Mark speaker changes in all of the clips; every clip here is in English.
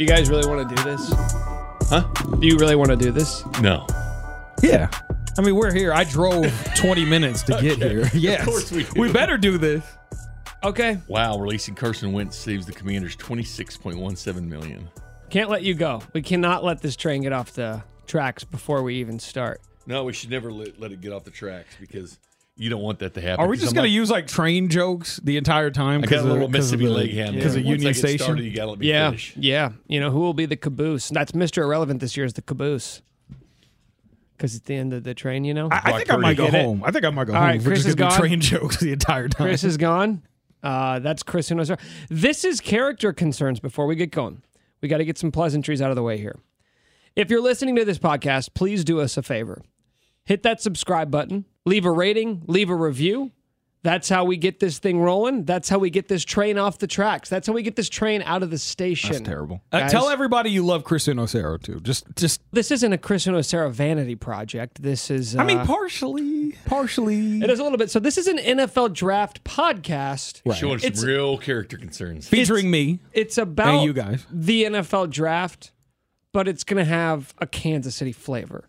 Speaker 1: You guys really want to do this?
Speaker 2: Huh?
Speaker 1: Do you really want to do this?
Speaker 2: No.
Speaker 3: Yeah. I mean, we're here. I drove 20 minutes to get here. Yes.
Speaker 2: Of course we do.
Speaker 3: we better do this.
Speaker 1: Okay.
Speaker 2: Wow, releasing Carson Wentz saves the Commanders 26.17 million.
Speaker 1: Can't let you go. We cannot let this train get off the tracks before we even start.
Speaker 2: No, we should never let, let it get off the tracks because you don't want that to happen.
Speaker 3: Are we just
Speaker 2: I'm
Speaker 3: going to
Speaker 2: like-
Speaker 3: use like train jokes the entire time?
Speaker 2: I got a
Speaker 3: 'cause of-
Speaker 2: little
Speaker 3: 'cause of
Speaker 2: Mississippi
Speaker 3: the-
Speaker 2: leg hand
Speaker 3: Because
Speaker 2: there.
Speaker 3: of
Speaker 2: Once I
Speaker 3: Union
Speaker 2: get
Speaker 3: Station.
Speaker 2: started, you got to let me
Speaker 1: Yeah.
Speaker 2: finish.
Speaker 1: Yeah. You know, who will be the caboose? That's Mr. Irrelevant this year is the caboose. Because it's the end of the train, you know?
Speaker 3: I, I
Speaker 2: Brock
Speaker 3: think I might go
Speaker 1: Purdy. Get it?
Speaker 3: home. I think I might go
Speaker 1: All
Speaker 3: home.
Speaker 1: right,
Speaker 3: if we're
Speaker 1: Chris
Speaker 3: just
Speaker 1: is
Speaker 3: gonna do
Speaker 1: gone.
Speaker 3: train jokes the entire time.
Speaker 1: Chris is gone. Uh, that's Chris who knows her. This is character concerns before we get going. We got to get some pleasantries out of the way here. If you're listening to this podcast, please do us a favor. Hit that subscribe button, leave a rating, leave a review. That's how we get this thing rolling. That's how we get this train off the tracks. That's how we get this train out of the station.
Speaker 3: That's terrible. Uh, tell everybody you love Chris Uno Cero too. Just, just.
Speaker 1: This isn't a Chris and Sarah vanity project. This is. Uh,
Speaker 3: I mean, partially, partially.
Speaker 1: it is a little bit. So this is an NFL draft podcast.
Speaker 2: Showing some
Speaker 1: It's-
Speaker 2: real character concerns.
Speaker 3: featuring me.
Speaker 1: It's about
Speaker 3: And you guys.
Speaker 1: the NFL draft, but it's going to have a Kansas City flavor.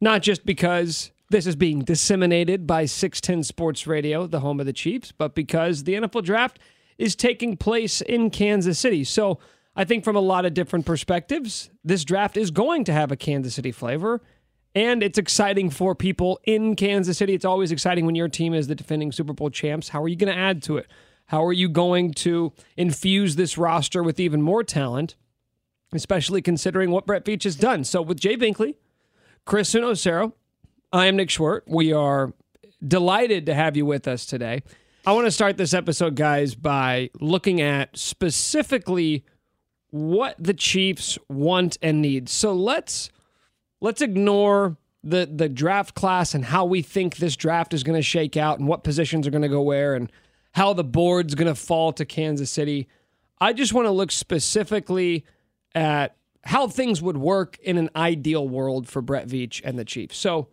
Speaker 1: Not just because this is being disseminated by 610 Sports Radio, the home of the Chiefs, but because the NFL draft is taking place in Kansas City. So I think from a lot of different perspectives, this draft is going to have a Kansas City flavor. And it's exciting for people in Kansas City. It's always exciting when your team is the defending Super Bowl champs. How are you going to add to it? How are you going to infuse this roster with even more talent, especially considering what Brett Veach has done? So with Jay Binkley, Chris Osero, I am Nick Schwerdt. We are delighted to have you with us today. I want to start this episode, guys, by looking at specifically what the Chiefs want and need. So let's let's ignore the the draft class and how we think this draft is going to shake out and what positions are going to go where and how the board's going to fall to Kansas City. I just want to look specifically at how things would work in an ideal world for Brett Veach and the Chiefs. So,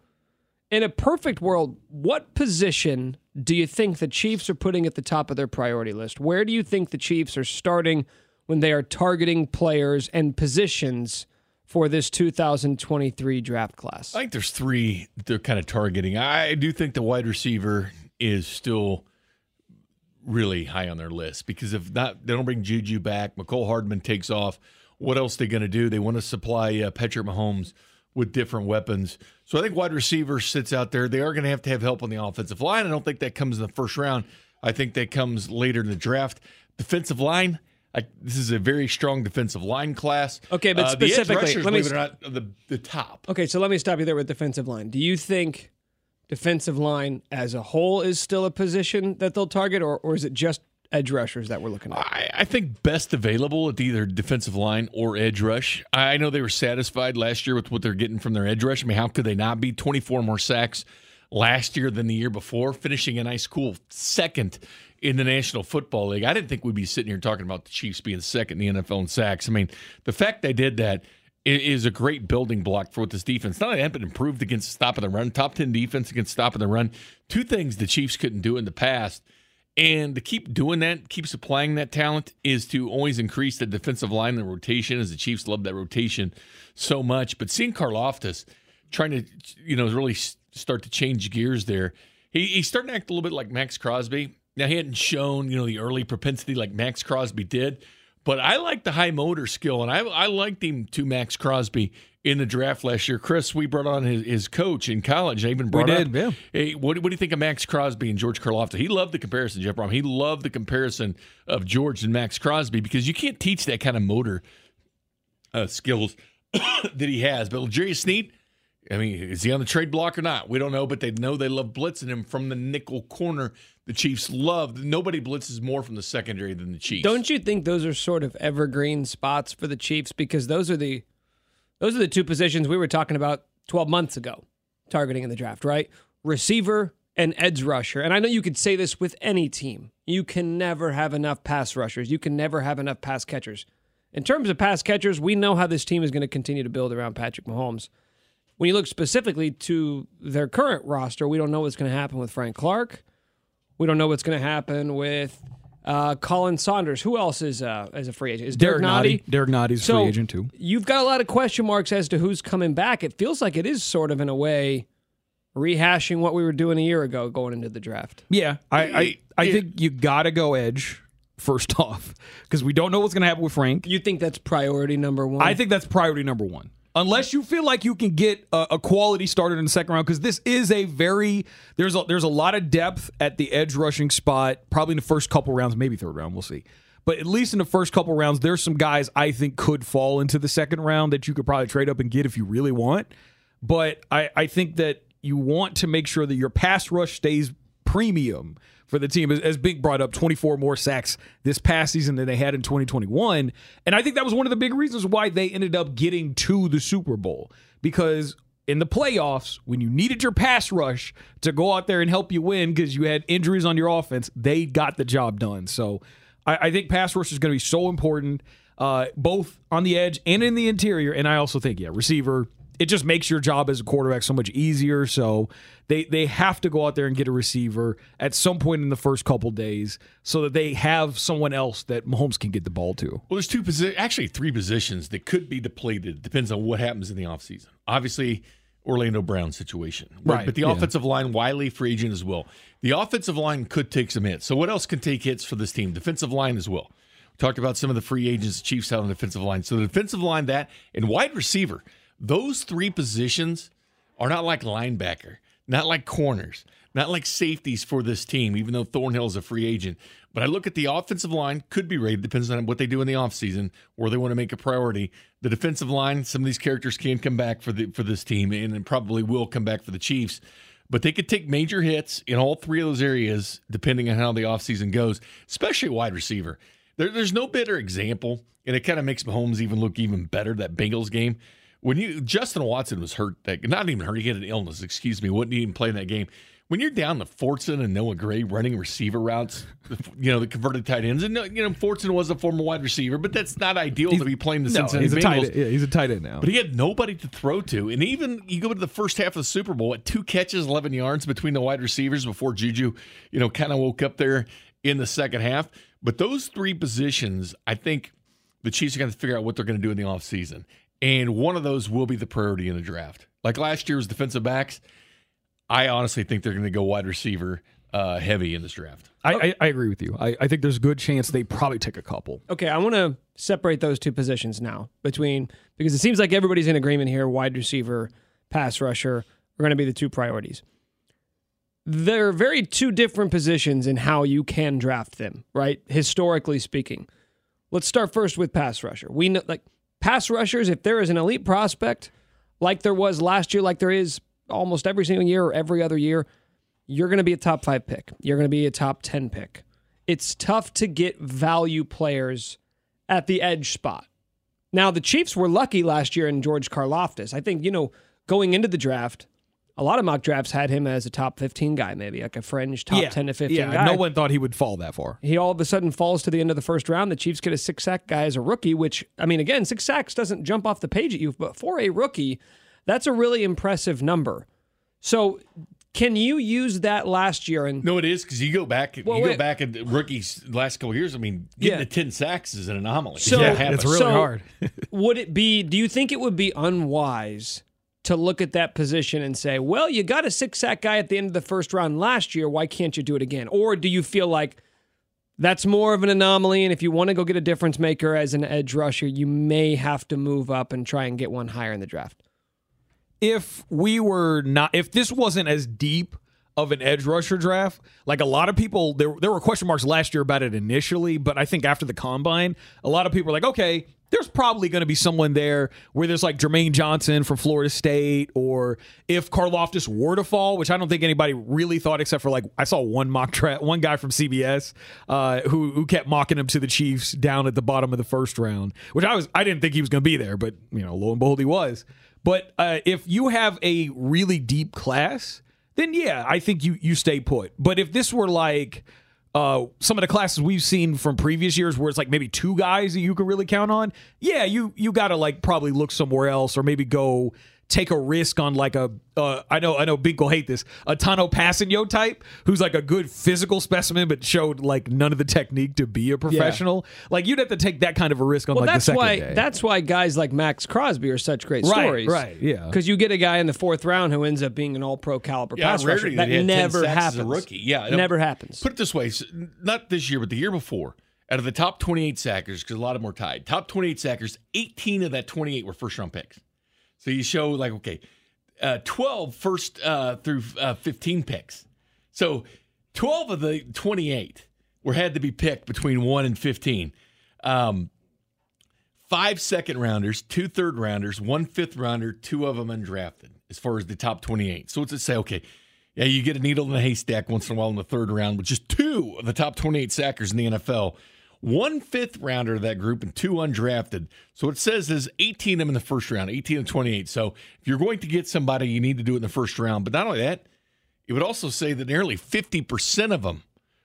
Speaker 1: in a perfect world, what position do you think the Chiefs are putting at the top of their priority list? Where do you think the Chiefs are starting when they are targeting players and positions for this 2023 draft class?
Speaker 2: I think there's three they're kind of targeting. I do think the wide receiver is still really high on their list because if not, they don't bring Juju back. Mecole Hardman takes off. What else they going to do? They want to supply uh, Patrick Mahomes with different weapons. So I think wide receiver sits out there. They are going to have to have help on the offensive line. I don't think that comes in the first round. I think that comes later in the draft. Defensive line. I, this is a very strong defensive line class.
Speaker 1: Okay, but
Speaker 2: Uh, the
Speaker 1: specifically,
Speaker 2: rushers,
Speaker 1: let me
Speaker 2: believe it or not, the the top.
Speaker 1: Okay, so let me stop you there with defensive line. Do you think defensive line as a whole is still a position that they'll target, or, or is it just edge rushers that we're looking at?
Speaker 2: I, I think best available at either defensive line or edge rush. I know they were satisfied last year with what they're getting from their edge rush. I mean, how could they not be? 24 more sacks last year than the year before, finishing a nice, cool second in the National Football League. I didn't think we'd be sitting here talking about the Chiefs being second in the NFL in sacks. I mean, the fact they did that i- a great building block for what this defense. Not only that, but improved against stopping the run. Top 10 defense against stopping the run. Two things the Chiefs couldn't do in the past. And to keep doing that, keep supplying that talent, is to always increase the defensive line, the rotation, as the Chiefs love that rotation so much. But seeing Karlaftis trying to, you know, really start to change gears there, he, he's starting to act a little bit like Maxx Crosby. Now, he hadn't shown, you know, the early propensity like Maxx Crosby did, but I like the high motor skill, and I, I liked him to Maxx Crosby in the draft last year. Chris, we brought on his, his coach in college. I even brought
Speaker 3: did,
Speaker 2: up,
Speaker 3: yeah.
Speaker 2: Hey, what, what do you think of Maxx Crosby and George Karlaftis? He loved the comparison, Jeff Brohm. He loved the comparison of George and Maxx Crosby because you can't teach that kind of motor uh, skills that he has. But Jerry Sneed, I mean, is he on the trade block or not? We don't know, but they know they love blitzing him from the nickel corner. The Chiefs love. Nobody blitzes more from the secondary than the Chiefs.
Speaker 1: Don't you think those are sort of evergreen spots for the Chiefs because those are the those are the two positions we were talking about 12 months ago targeting in the draft, right? Receiver and edge rusher. And I know you could say this with any team. You can never have enough pass rushers. You can never have enough pass catchers. In terms of pass catchers, we know how this team is going to continue to build around Patrick Mahomes. When you look specifically to their current roster, we don't know what's going to happen with Frank Clark. We don't know what's going to happen with uh, Khalen Saunders. Who else is uh, as a free agent? Is Derek,
Speaker 3: Derek
Speaker 1: Nnadi?
Speaker 3: Nnadi. Derek Nnadi's
Speaker 1: So
Speaker 3: free agent too.
Speaker 1: you've got a lot of question marks as to who's coming back. It feels like it is sort of in a way rehashing what we were doing a year ago going into the draft.
Speaker 3: Yeah, I I, I think you gotta go edge first off because we don't know what's gonna happen with Frank.
Speaker 1: You think that's priority number one?
Speaker 3: I think that's priority number one. Unless you feel like you can get a, a quality starter in the second round, because this is a very there's a there's a lot of depth at the edge rushing spot. Probably in the first couple rounds, maybe third round, we'll see. But at least in the first couple rounds, there's some guys I think could fall into the second round that you could probably trade up and get if you really want. But I, I think that you want to make sure that your pass rush stays premium for the team. As, Big brought up, 24 more sacks this past season than they had in 2021. And I think that was one of the big reasons why they ended up getting to the Super Bowl because in the playoffs, when you needed your pass rush to go out there and help you win because you had injuries on your offense, they got the job done. So I, I think pass rush is going to be so important, uh, both on the edge and in the interior. And I also think, yeah, receiver, it just makes your job as a quarterback so much easier. So they they have to go out there and get a receiver at some point in the first couple days so that they have someone else that Mahomes can get the ball to.
Speaker 2: Well, there's two positions, actually three positions that could be depleted. Depends on what happens in the offseason. Obviously, Orlando Brown situation.
Speaker 3: Right,
Speaker 2: But the
Speaker 3: yeah.
Speaker 2: offensive line, Wylie, free agent as well. The offensive line could take some hits. So what else can take hits for this team? Defensive line as well. We talked about some of the free agents the Chiefs had on the defensive line. So the defensive line, that, and wide receiver. Those three positions are not like linebacker, not like corners, not like safeties for this team, even though Thornhill is a free agent. But I look at the offensive line, could be rated, depends on what they do in the offseason, or they want to make a priority. The defensive line, some of these characters can come back for the for this team and, probably will come back for the Chiefs. But they could take major hits in all three of those areas, depending on how the offseason goes, especially wide receiver. There, there's no better example, and it kind of makes Mahomes even look even better, that Bengals game. When you Justin Watson was hurt, that not even hurt, he had an illness, excuse me, wouldn't even play in that game. When you're down to Fortson and Noah Gray running receiver routes, you know, the converted tight ends, and you know, Fortson was a former wide receiver, but that's not ideal to be playing the Cincinnati
Speaker 3: he's a tight end. Yeah, he's a tight end now.
Speaker 2: But he had nobody to throw to. And even you go to the first half of the Super Bowl at two catches, 11 yards between the wide receivers before Juju, you know, kind of woke up there in the second half. But those three positions, I think the Chiefs are going to figure out what they're going to do in the offseason. And one of those will be the priority in the draft. Like last year's defensive backs, I honestly think they're going to go wide receiver uh, heavy in this draft.
Speaker 3: I, I, I agree with you. I, I think there's a good chance they probably take a couple.
Speaker 1: Okay, I want to separate those two positions now between because it seems like everybody's in agreement here. Wide receiver, pass rusher are going to be the two priorities. They're very two different positions in how you can draft them, right? Historically speaking. Let's start first with pass rusher. We know like pass rushers, if there is an elite prospect, like there was last year, like there is almost every single year or every other year, you're going to be a top five pick. You're going to be a top 10 pick. It's tough to get value players at the edge spot. Now, the Chiefs were lucky last year in George Karlaftis. I think, you know, going into the draft, a lot of mock drafts had him as a top 15 guy, maybe like a fringe top 10 to 15
Speaker 3: yeah,
Speaker 1: guy.
Speaker 3: no one thought he would fall that far.
Speaker 1: he all of a sudden falls to the end of the first round. The Chiefs get a six sack guy as a rookie, which, I mean, again, six sacks doesn't jump off the page at you, but for a rookie, that's a really impressive number. So, can you use that last year and
Speaker 2: No, it is because you go back.
Speaker 1: Well,
Speaker 2: you go back at the rookies last couple of years. I mean, getting
Speaker 1: Yeah.
Speaker 2: to ten sacks is an anomaly.
Speaker 1: So- Yeah,
Speaker 3: it's really
Speaker 1: So-
Speaker 3: hard.
Speaker 1: would it be do you think it would be unwise to look at that position and say well you got a six sack guy at the end of the first round last year. Why can't you do it again? Or do you feel like that's more of an anomaly and if you want to go get a difference maker as an edge rusher you may have to move up and try and get one higher in the draft?
Speaker 3: If we were not if this wasn't as deep of an edge rusher draft like a lot of people there there were question marks last year about it initially but i think after the combine a lot of people are like okay there's probably going to be someone there where there's like Jermaine Johnson from Florida State, or if Karlaftis were to fall, which I don't think anybody really thought, except for like I saw one mock draft, one guy from CBS uh, who who kept mocking him to the Chiefs down at the bottom of the first round, which I was I didn't think he was going to be there, but you know, lo and behold, he was. But uh, if you have a really deep class, then yeah, I think you you stay put. But if this were like uh, some of the classes we've seen from previous years, where it's like maybe two guys that you could really count on, yeah, you you got to like probably look somewhere else or maybe go take a risk on like a uh, I know I know Bink will hate this a Tano Passanio type who's like a good physical specimen but showed like none of the technique to be a professional. Like you'd have to take that kind of a risk on
Speaker 1: Well,
Speaker 3: like
Speaker 1: that's
Speaker 3: the second
Speaker 1: why
Speaker 3: day.
Speaker 1: that's why guys like Maxx Crosby are such great
Speaker 3: Right,
Speaker 1: stories.
Speaker 3: right, yeah.
Speaker 1: Because you get a guy in the fourth round who ends up being an All-Pro caliber
Speaker 2: Yeah,
Speaker 1: pass rusher. That
Speaker 2: that he had 10
Speaker 1: never happens.
Speaker 2: as a rookie. Yeah, no,
Speaker 1: never happens.
Speaker 2: Put it this way: not this year, but the year before. Out of the top 28 sackers, because a lot of them were tied, top 28 sackers, 18 of that 28 were first round picks. So you show like okay, uh, 12 first uh, through uh, 15 picks. So 12 of the 28 were had to be picked between one and 15. Um, five second rounders, two third rounders, one fifth rounder, two of them undrafted as far as the top 28. So it's to say, okay, yeah, you get a needle in a haystack once in a while in the third round, with just two of the top 28 sackers in the NFL. One fifth rounder of that group and two undrafted. So it says there's 18 of them in the first round, 18 of 28. So if you're going to get somebody, you need to do it in the first round. But not only that, it would also say that nearly 50% of them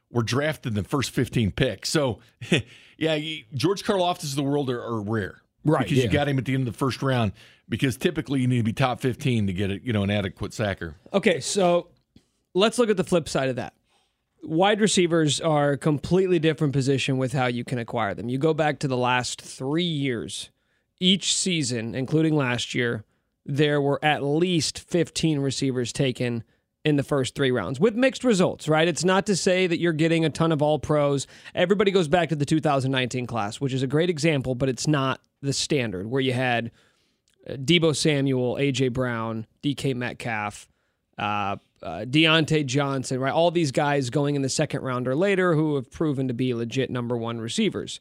Speaker 2: were drafted in the first 15 picks. So, yeah, George Karlaftis of the world are, are rare.
Speaker 3: Right,
Speaker 2: Because
Speaker 3: yeah.
Speaker 2: you got him at the end of the first round because typically you need to be top 15 to get a, you know, an adequate sacker.
Speaker 1: Okay, so let's look at the flip side of that. Wide receivers are a completely different position with how you can acquire them. You go back to the last three years, each season, including last year, there were at least 15 receivers taken in the first three rounds with mixed results, right? It's not to say that you're getting a ton of all pros. Everybody goes back to the 2019 class, which is a great example, but it's not the standard where you had uh, Deebo Samuel, AJ Brown, DK Metcalf, uh, uh, Diontae Johnson, right? All these guys going in the second round or later who have proven to be legit number one receivers.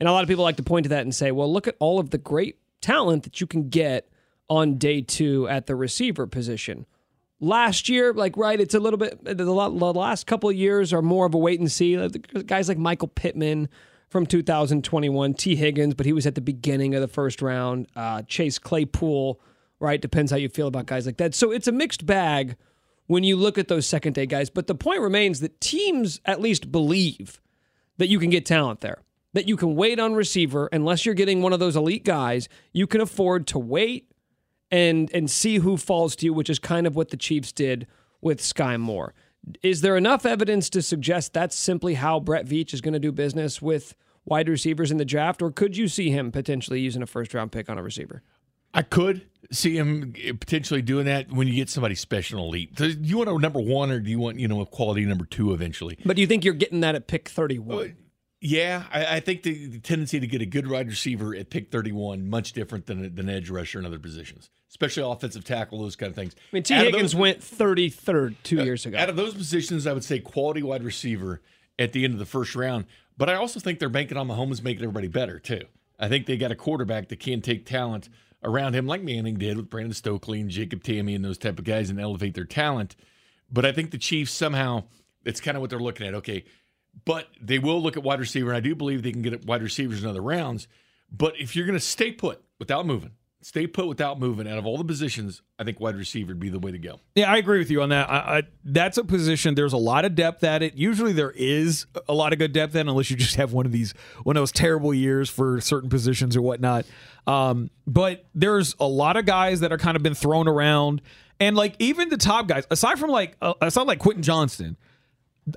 Speaker 1: And a lot of people like to point to that and say, well, look at all of the great talent that you can get on day two at the receiver position. Last year, like, right, it's a little bit, the last couple of years are more of a wait and see. Guys like Michael Pittman from 2021, Tee Higgins, but he was at the beginning of the first round, uh, Chase Claypool, right? Depends how you feel about guys like that. So it's a mixed bag when you look at those second day guys. But the point remains that teams at least believe that you can get talent there, that you can wait on receiver unless you're getting one of those elite guys. You can afford to wait and and see who falls to you, which is kind of what the Chiefs did with Skyy Moore. Is there enough evidence to suggest that's simply how Brett Veach is going to do business with wide receivers in the draft, or could you see him potentially using a first round pick on a receiver?
Speaker 2: I could see him eh, potentially doing that when you get somebody special and elite. Do you want a number one or do you want, you know, a quality number two eventually?
Speaker 1: But do you think you're getting that at pick 31?
Speaker 2: Uh, yeah, I, I think the, the tendency to get a good wide receiver at pick 31 much different than than edge rusher in other positions, especially offensive tackle, those kind of things.
Speaker 1: I mean, T.
Speaker 2: Out
Speaker 1: Higgins
Speaker 2: those-
Speaker 1: went 33rd two uh, years ago.
Speaker 2: Out of those positions, I would say quality wide receiver at the end of the first round. But I also think they're banking on Mahomes making everybody better too. I think they got a quarterback that can take talent around him, like Manning did with Brandon Stokley and Jacob Tamme and those type of guys, and elevate their talent. But I think the Chiefs somehow that's kind of what they're looking at. Okay, but they will look at wide receiver, and I do believe they can get wide receivers in other rounds. But if you're going to stay put without moving, stay put without moving, out of all the positions, I think wide receiver would be the way to go.
Speaker 3: Yeah, I agree with you on that. I, I, that's a position. There's a lot of depth at it. Usually, there is a lot of good depth it, unless you just have one of these one of those terrible years for certain positions or whatnot. Um, but there's a lot of guys that are kind of been thrown around, and like even the top guys, aside from like uh, aside like Quentin Johnston.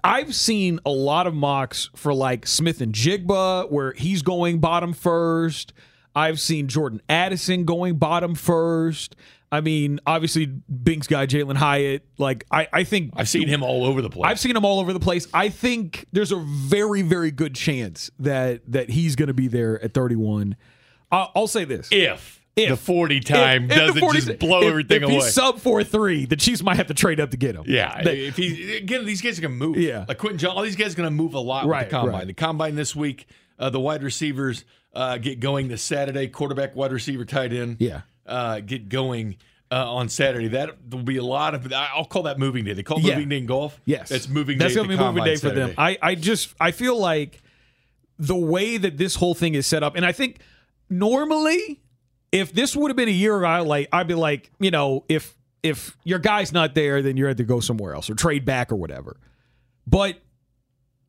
Speaker 3: I've seen a lot of mocks for like Smith-Njigba where he's going bottom first. I've seen Jordan Addison going bottom first. I mean, obviously, Bink's guy, Jalin Hyatt. Like, I, I think
Speaker 2: I've seen him all over the place.
Speaker 3: I've seen him all over the place. I think there's a very, very good chance that that he's going to be there at 31. Uh, I'll say this:
Speaker 2: if,
Speaker 3: If.
Speaker 2: the 40 time
Speaker 3: If- if
Speaker 2: doesn't
Speaker 3: 40
Speaker 2: just blow
Speaker 3: if-
Speaker 2: everything
Speaker 3: if
Speaker 2: away.
Speaker 3: he's sub four three, the Chiefs might have to trade up to get him.
Speaker 2: yeah,
Speaker 3: They-
Speaker 2: if he again, these guys are gonna move.
Speaker 3: Yeah.
Speaker 2: like Quentin John, all these guys are gonna move a lot with
Speaker 3: Right,
Speaker 2: the combine.
Speaker 3: right.
Speaker 2: The combine this week, uh, the wide receivers uh, get going this Saturday. Quarterback, wide receiver, tight end.
Speaker 3: Yeah.
Speaker 2: uh, get going. Uh, on Saturday, that will be a lot of. I'll call that moving day. They call it
Speaker 3: Yeah.
Speaker 2: moving day in golf.
Speaker 3: Yes,
Speaker 2: that's moving.
Speaker 3: That's
Speaker 2: day at
Speaker 3: gonna be moving
Speaker 2: combine
Speaker 3: day for them. I, I just I feel like the way that this whole thing is set up, and I think normally, if this would have been a year ago, like I'd be like, you know, if if your guy's not there, then you're had to go somewhere else or trade back or whatever. But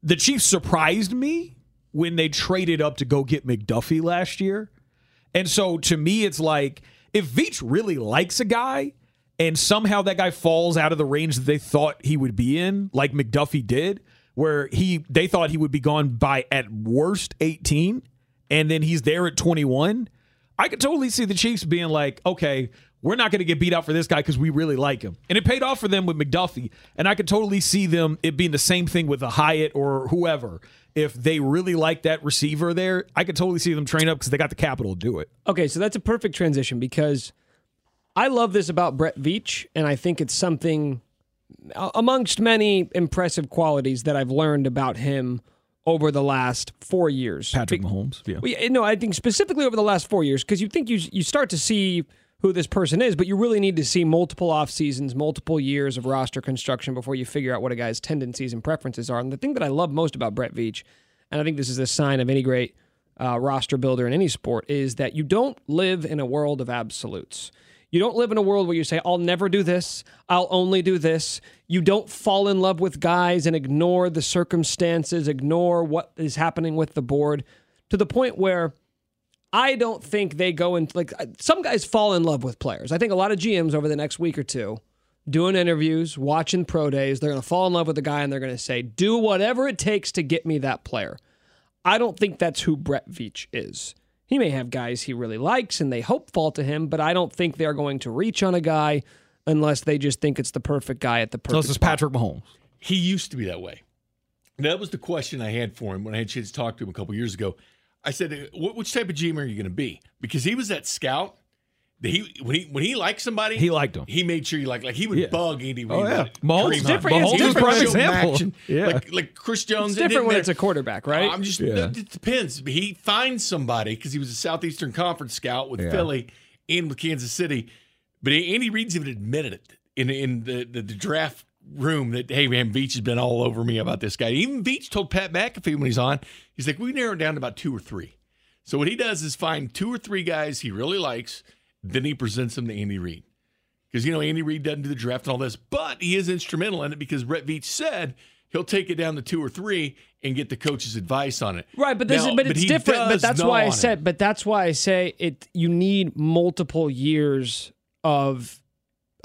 Speaker 3: the Chiefs surprised me when they traded up to go get McDuffie last year. And so to me, it's like if Veach really likes a guy and somehow that guy falls out of the range that they thought he would be in, like McDuffie did, where he they thought he would be gone by at worst 18, and then he's there at 21. I could totally see the Chiefs being like, okay, we're not going to get beat out for this guy because we really like him. And it paid off for them with McDuffie. And I could totally see them it being the same thing with a Hyatt or whoever. If they really like that receiver there, I could totally see them train up because they got the capital to do it.
Speaker 1: Okay, so that's a perfect transition because I love this about Brett Veach, and I think it's something amongst many impressive qualities that I've learned about him over the last four years.
Speaker 3: Patrick Mahomes, yeah.
Speaker 1: Well, no, I think specifically over the last four years because you think you you start to see who this person is, but you really need to see multiple off seasons, multiple years of roster construction before you figure out what a guy's tendencies and preferences are. And the thing that I love most about Brett Veach, and I think this is a sign of any great uh, roster builder in any sport, is that you don't live in a world of absolutes. You don't live in a world where you say, I'll never do this, I'll only do this. You don't fall in love with guys and ignore the circumstances, ignore what is happening with the board to the point where I don't think they go and like uh, some guys fall in love with players. I think a lot of GMs over the next week or two doing interviews, watching pro days, they're going to fall in love with a guy and they're going to say, do whatever it takes to get me that player. I don't think that's who Brett Veach is. He may have guys he really likes and they hope fall to him, but I don't think they're going to reach on a guy unless they just think it's the perfect guy at the perfect.
Speaker 3: Unless it's Patrick Mahomes.
Speaker 2: He used to be that way. That was the question I had for him when I had a chance to talk to him a couple years ago. I said, uh, "Which type of GM are you going to be?" Because he was that scout. That he when he when he liked somebody,
Speaker 3: he liked him.
Speaker 2: He made sure he liked like he would yeah. bug Andy oh, Reid.
Speaker 3: Oh yeah, Mahomes
Speaker 1: different.
Speaker 3: Mahomes
Speaker 1: it's different.
Speaker 3: Prime example.
Speaker 2: And, yeah, like like Chris Jones.
Speaker 1: It's different when it's a quarterback, right?
Speaker 2: I'm just yeah. it depends. He finds somebody because he was a Southeastern Conference scout with yeah. Philly and with Kansas City, but Andy Reid's even admitted it in in the, the, the draft room that hey man Veach has been all over me about this guy. Even Veach told Pat McAfee when he's on, he's like we narrowed down to about two or three. So what he does is find two or three guys he really likes, then he presents them to Andy Reid. Because you know Andy Reid doesn't do the draft and all this, but he is instrumental in it because Brett Veach said he'll take it down to two or three and get the coach's advice on it.
Speaker 1: Right, but this
Speaker 2: now,
Speaker 1: is, but it's
Speaker 2: but
Speaker 1: different. But that's why I said.
Speaker 2: It.
Speaker 1: But that's why I say it. You need multiple years of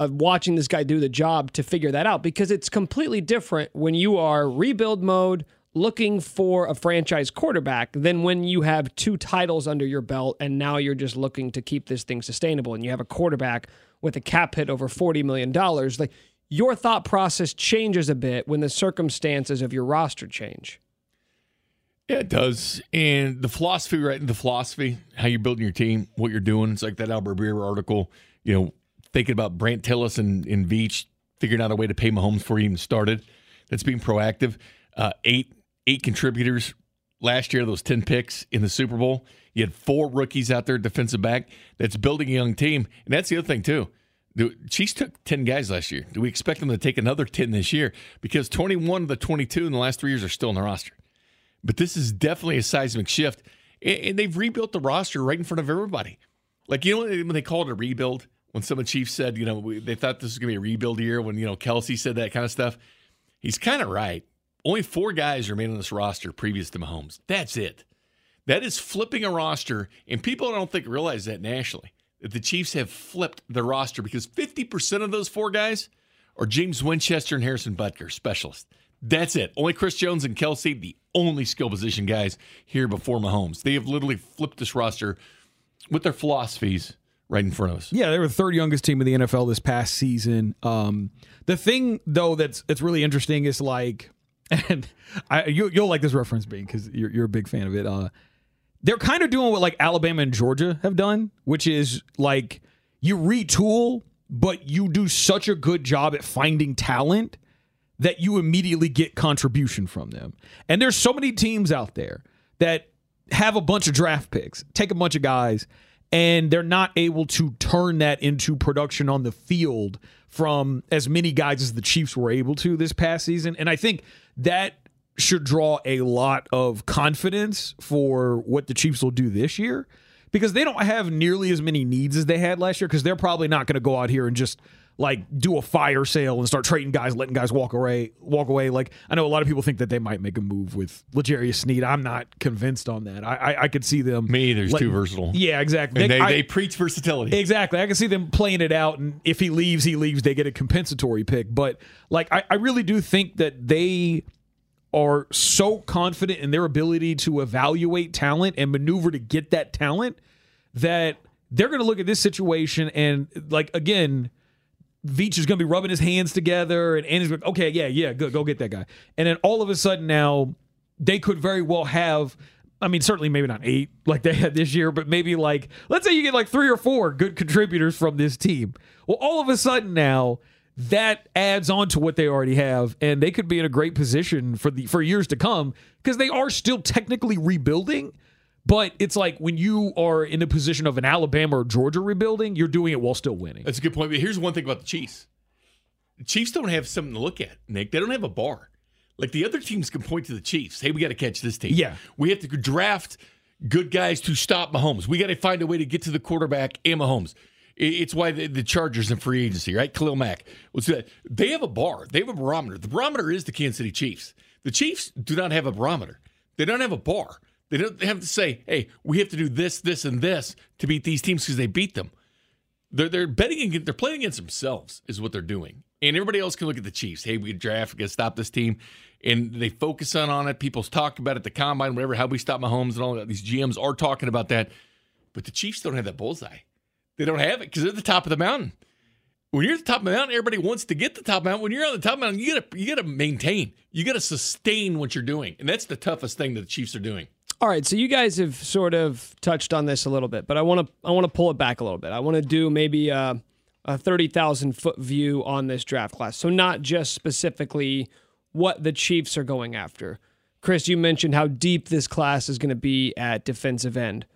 Speaker 1: of watching this guy do the job to figure that out because it's completely different when you are rebuild mode looking for a franchise quarterback than when you have two titles under your belt and now you're just looking to keep this thing sustainable and you have a quarterback with a cap hit over $40 million. Like your thought process changes a bit when the circumstances of your roster change.
Speaker 2: Yeah, it does. And the philosophy, right? The philosophy, how you're building your team, what you're doing. It's like that Albert Breer article, you know, thinking about Brandt Tilis and, and Veach, figuring out a way to pay Mahomes before he even started. That's being proactive. Uh, eight eight contributors last year, those 10 picks in the Super Bowl. You had four rookies out there, defensive back, that's building a young team. And that's the other thing, too. The Chiefs took 10 guys last year. Do we expect them to take another 10 this year? Because 21 of the 22 in the last three years are still in the roster. But this is definitely a seismic shift. And they've rebuilt the roster right in front of everybody. Like, you know, when they called it a rebuild, when some of the Chiefs said, you know, they thought this was going to be a rebuild year, when, you know, Kelce said that kind of stuff, he's kind of right. Only four guys remain on this roster previous to Mahomes. That's it. That is flipping a roster, and people don't think realize that nationally. That the Chiefs have flipped the roster because 50% of those four guys are James Winchester and Harrison Butker, specialists. That's it. Only Chris Jones and Kelce, the only skill position guys here before Mahomes. They have literally flipped this roster with their philosophies right in front of us.
Speaker 3: Yeah, they were the third youngest team in the NFL this past season. Um, the thing though that's that's really interesting is like and I, you, will like this reference being because you're, you're a big fan of it. Uh, they're kind of doing what like Alabama and Georgia have done, which is like you retool, but you do such a good job at finding talent that you immediately get contribution from them. And there's so many teams out there that have a bunch of draft picks, take a bunch of guys, and they're not able to turn that into production on the field from as many guys as the Chiefs were able to this past season. And I think that should draw a lot of confidence for what the Chiefs will do this year because they don't have nearly as many needs as they had last year because they're probably not going to go out here and just like do a fire sale and start trading guys, letting guys walk away. Walk away. Like I know a lot of people think that they might make a move with L'Jarius Sneed. I'm not convinced on that. I I, I could see them.
Speaker 2: Me either. He's too versatile.
Speaker 3: Yeah, exactly.
Speaker 2: And they,
Speaker 3: I-
Speaker 2: they preach versatility.
Speaker 3: Exactly. I can see them playing it out, and if he leaves, he leaves. They get a compensatory pick. But like, I, I really do think that they are so confident in their ability to evaluate talent and maneuver to get that talent that they're going to look at this situation and like again. Veach is going to be rubbing his hands together, and Andy's like, okay, yeah, yeah, good, go get that guy. And then all of a sudden now, they could very well have. I mean, certainly maybe not eight like they had this year, but maybe like let's say you get like three or four good contributors from this team. Well, all of a sudden now that adds on to what they already have, and they could be in a great position for the for years to come because they are still technically rebuilding. But it's like when you are in a position of an Alabama or Georgia rebuilding, you're doing it while still winning.
Speaker 2: That's a good point. But here's one thing about the Chiefs. The Chiefs don't have something to look at, Nick. They don't have a bar. Like the other teams can point to the Chiefs. Hey, we got to catch this team.
Speaker 3: Yeah.
Speaker 2: We have to draft good guys to stop Mahomes. We got to find a way to get to the quarterback and Mahomes. It's why the, the Chargers in free agency, right? Khalil Mack. Let's do that. They have a bar. They have a barometer. The barometer is the Kansas City Chiefs. The Chiefs do not have a barometer. They don't have a bar. They don't have to say, "Hey, we have to do this, this, and this to beat these teams because they beat them." They're they're betting against, they're playing against themselves is what they're doing. And everybody else can look at the Chiefs. Hey, we draft, we to stop this team, and they focus on on it. People's talk about it, the combine, whatever. How we stop Mahomes and all that. These GMs are talking about that, but the Chiefs don't have that bullseye. They don't have it because they're at the top of the mountain. When you're at the top of the mountain, everybody wants to get the top mountain. When you're on the top mountain, you gotta you gotta maintain. You gotta sustain what you're doing, and that's the toughest thing that the Chiefs are doing.
Speaker 1: All right, so you guys have sort of touched on this a little bit, but I want to I want to pull it back a little bit. I want to do maybe a, a thirty thousand foot view on this draft class. So not just specifically what the Chiefs are going after. Chris, you mentioned how deep this class is going to be at defensive end.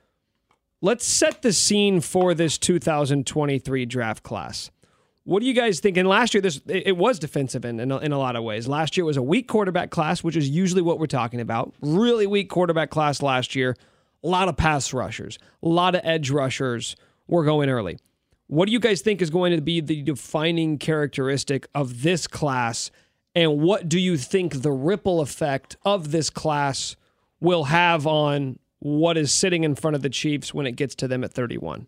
Speaker 1: Let's set the scene for this 2023 draft class. What do you guys think? And last year, this it was defensive in a, in a lot of ways. Last year was a weak quarterback class, which is usually what we're talking about. Really weak quarterback class last year. A lot of pass rushers, a lot of edge rushers were going early. What do you guys think is going to be the defining characteristic of this class? And what do you think the ripple effect of this class will have on what is sitting in front of the Chiefs when it gets to them at 31?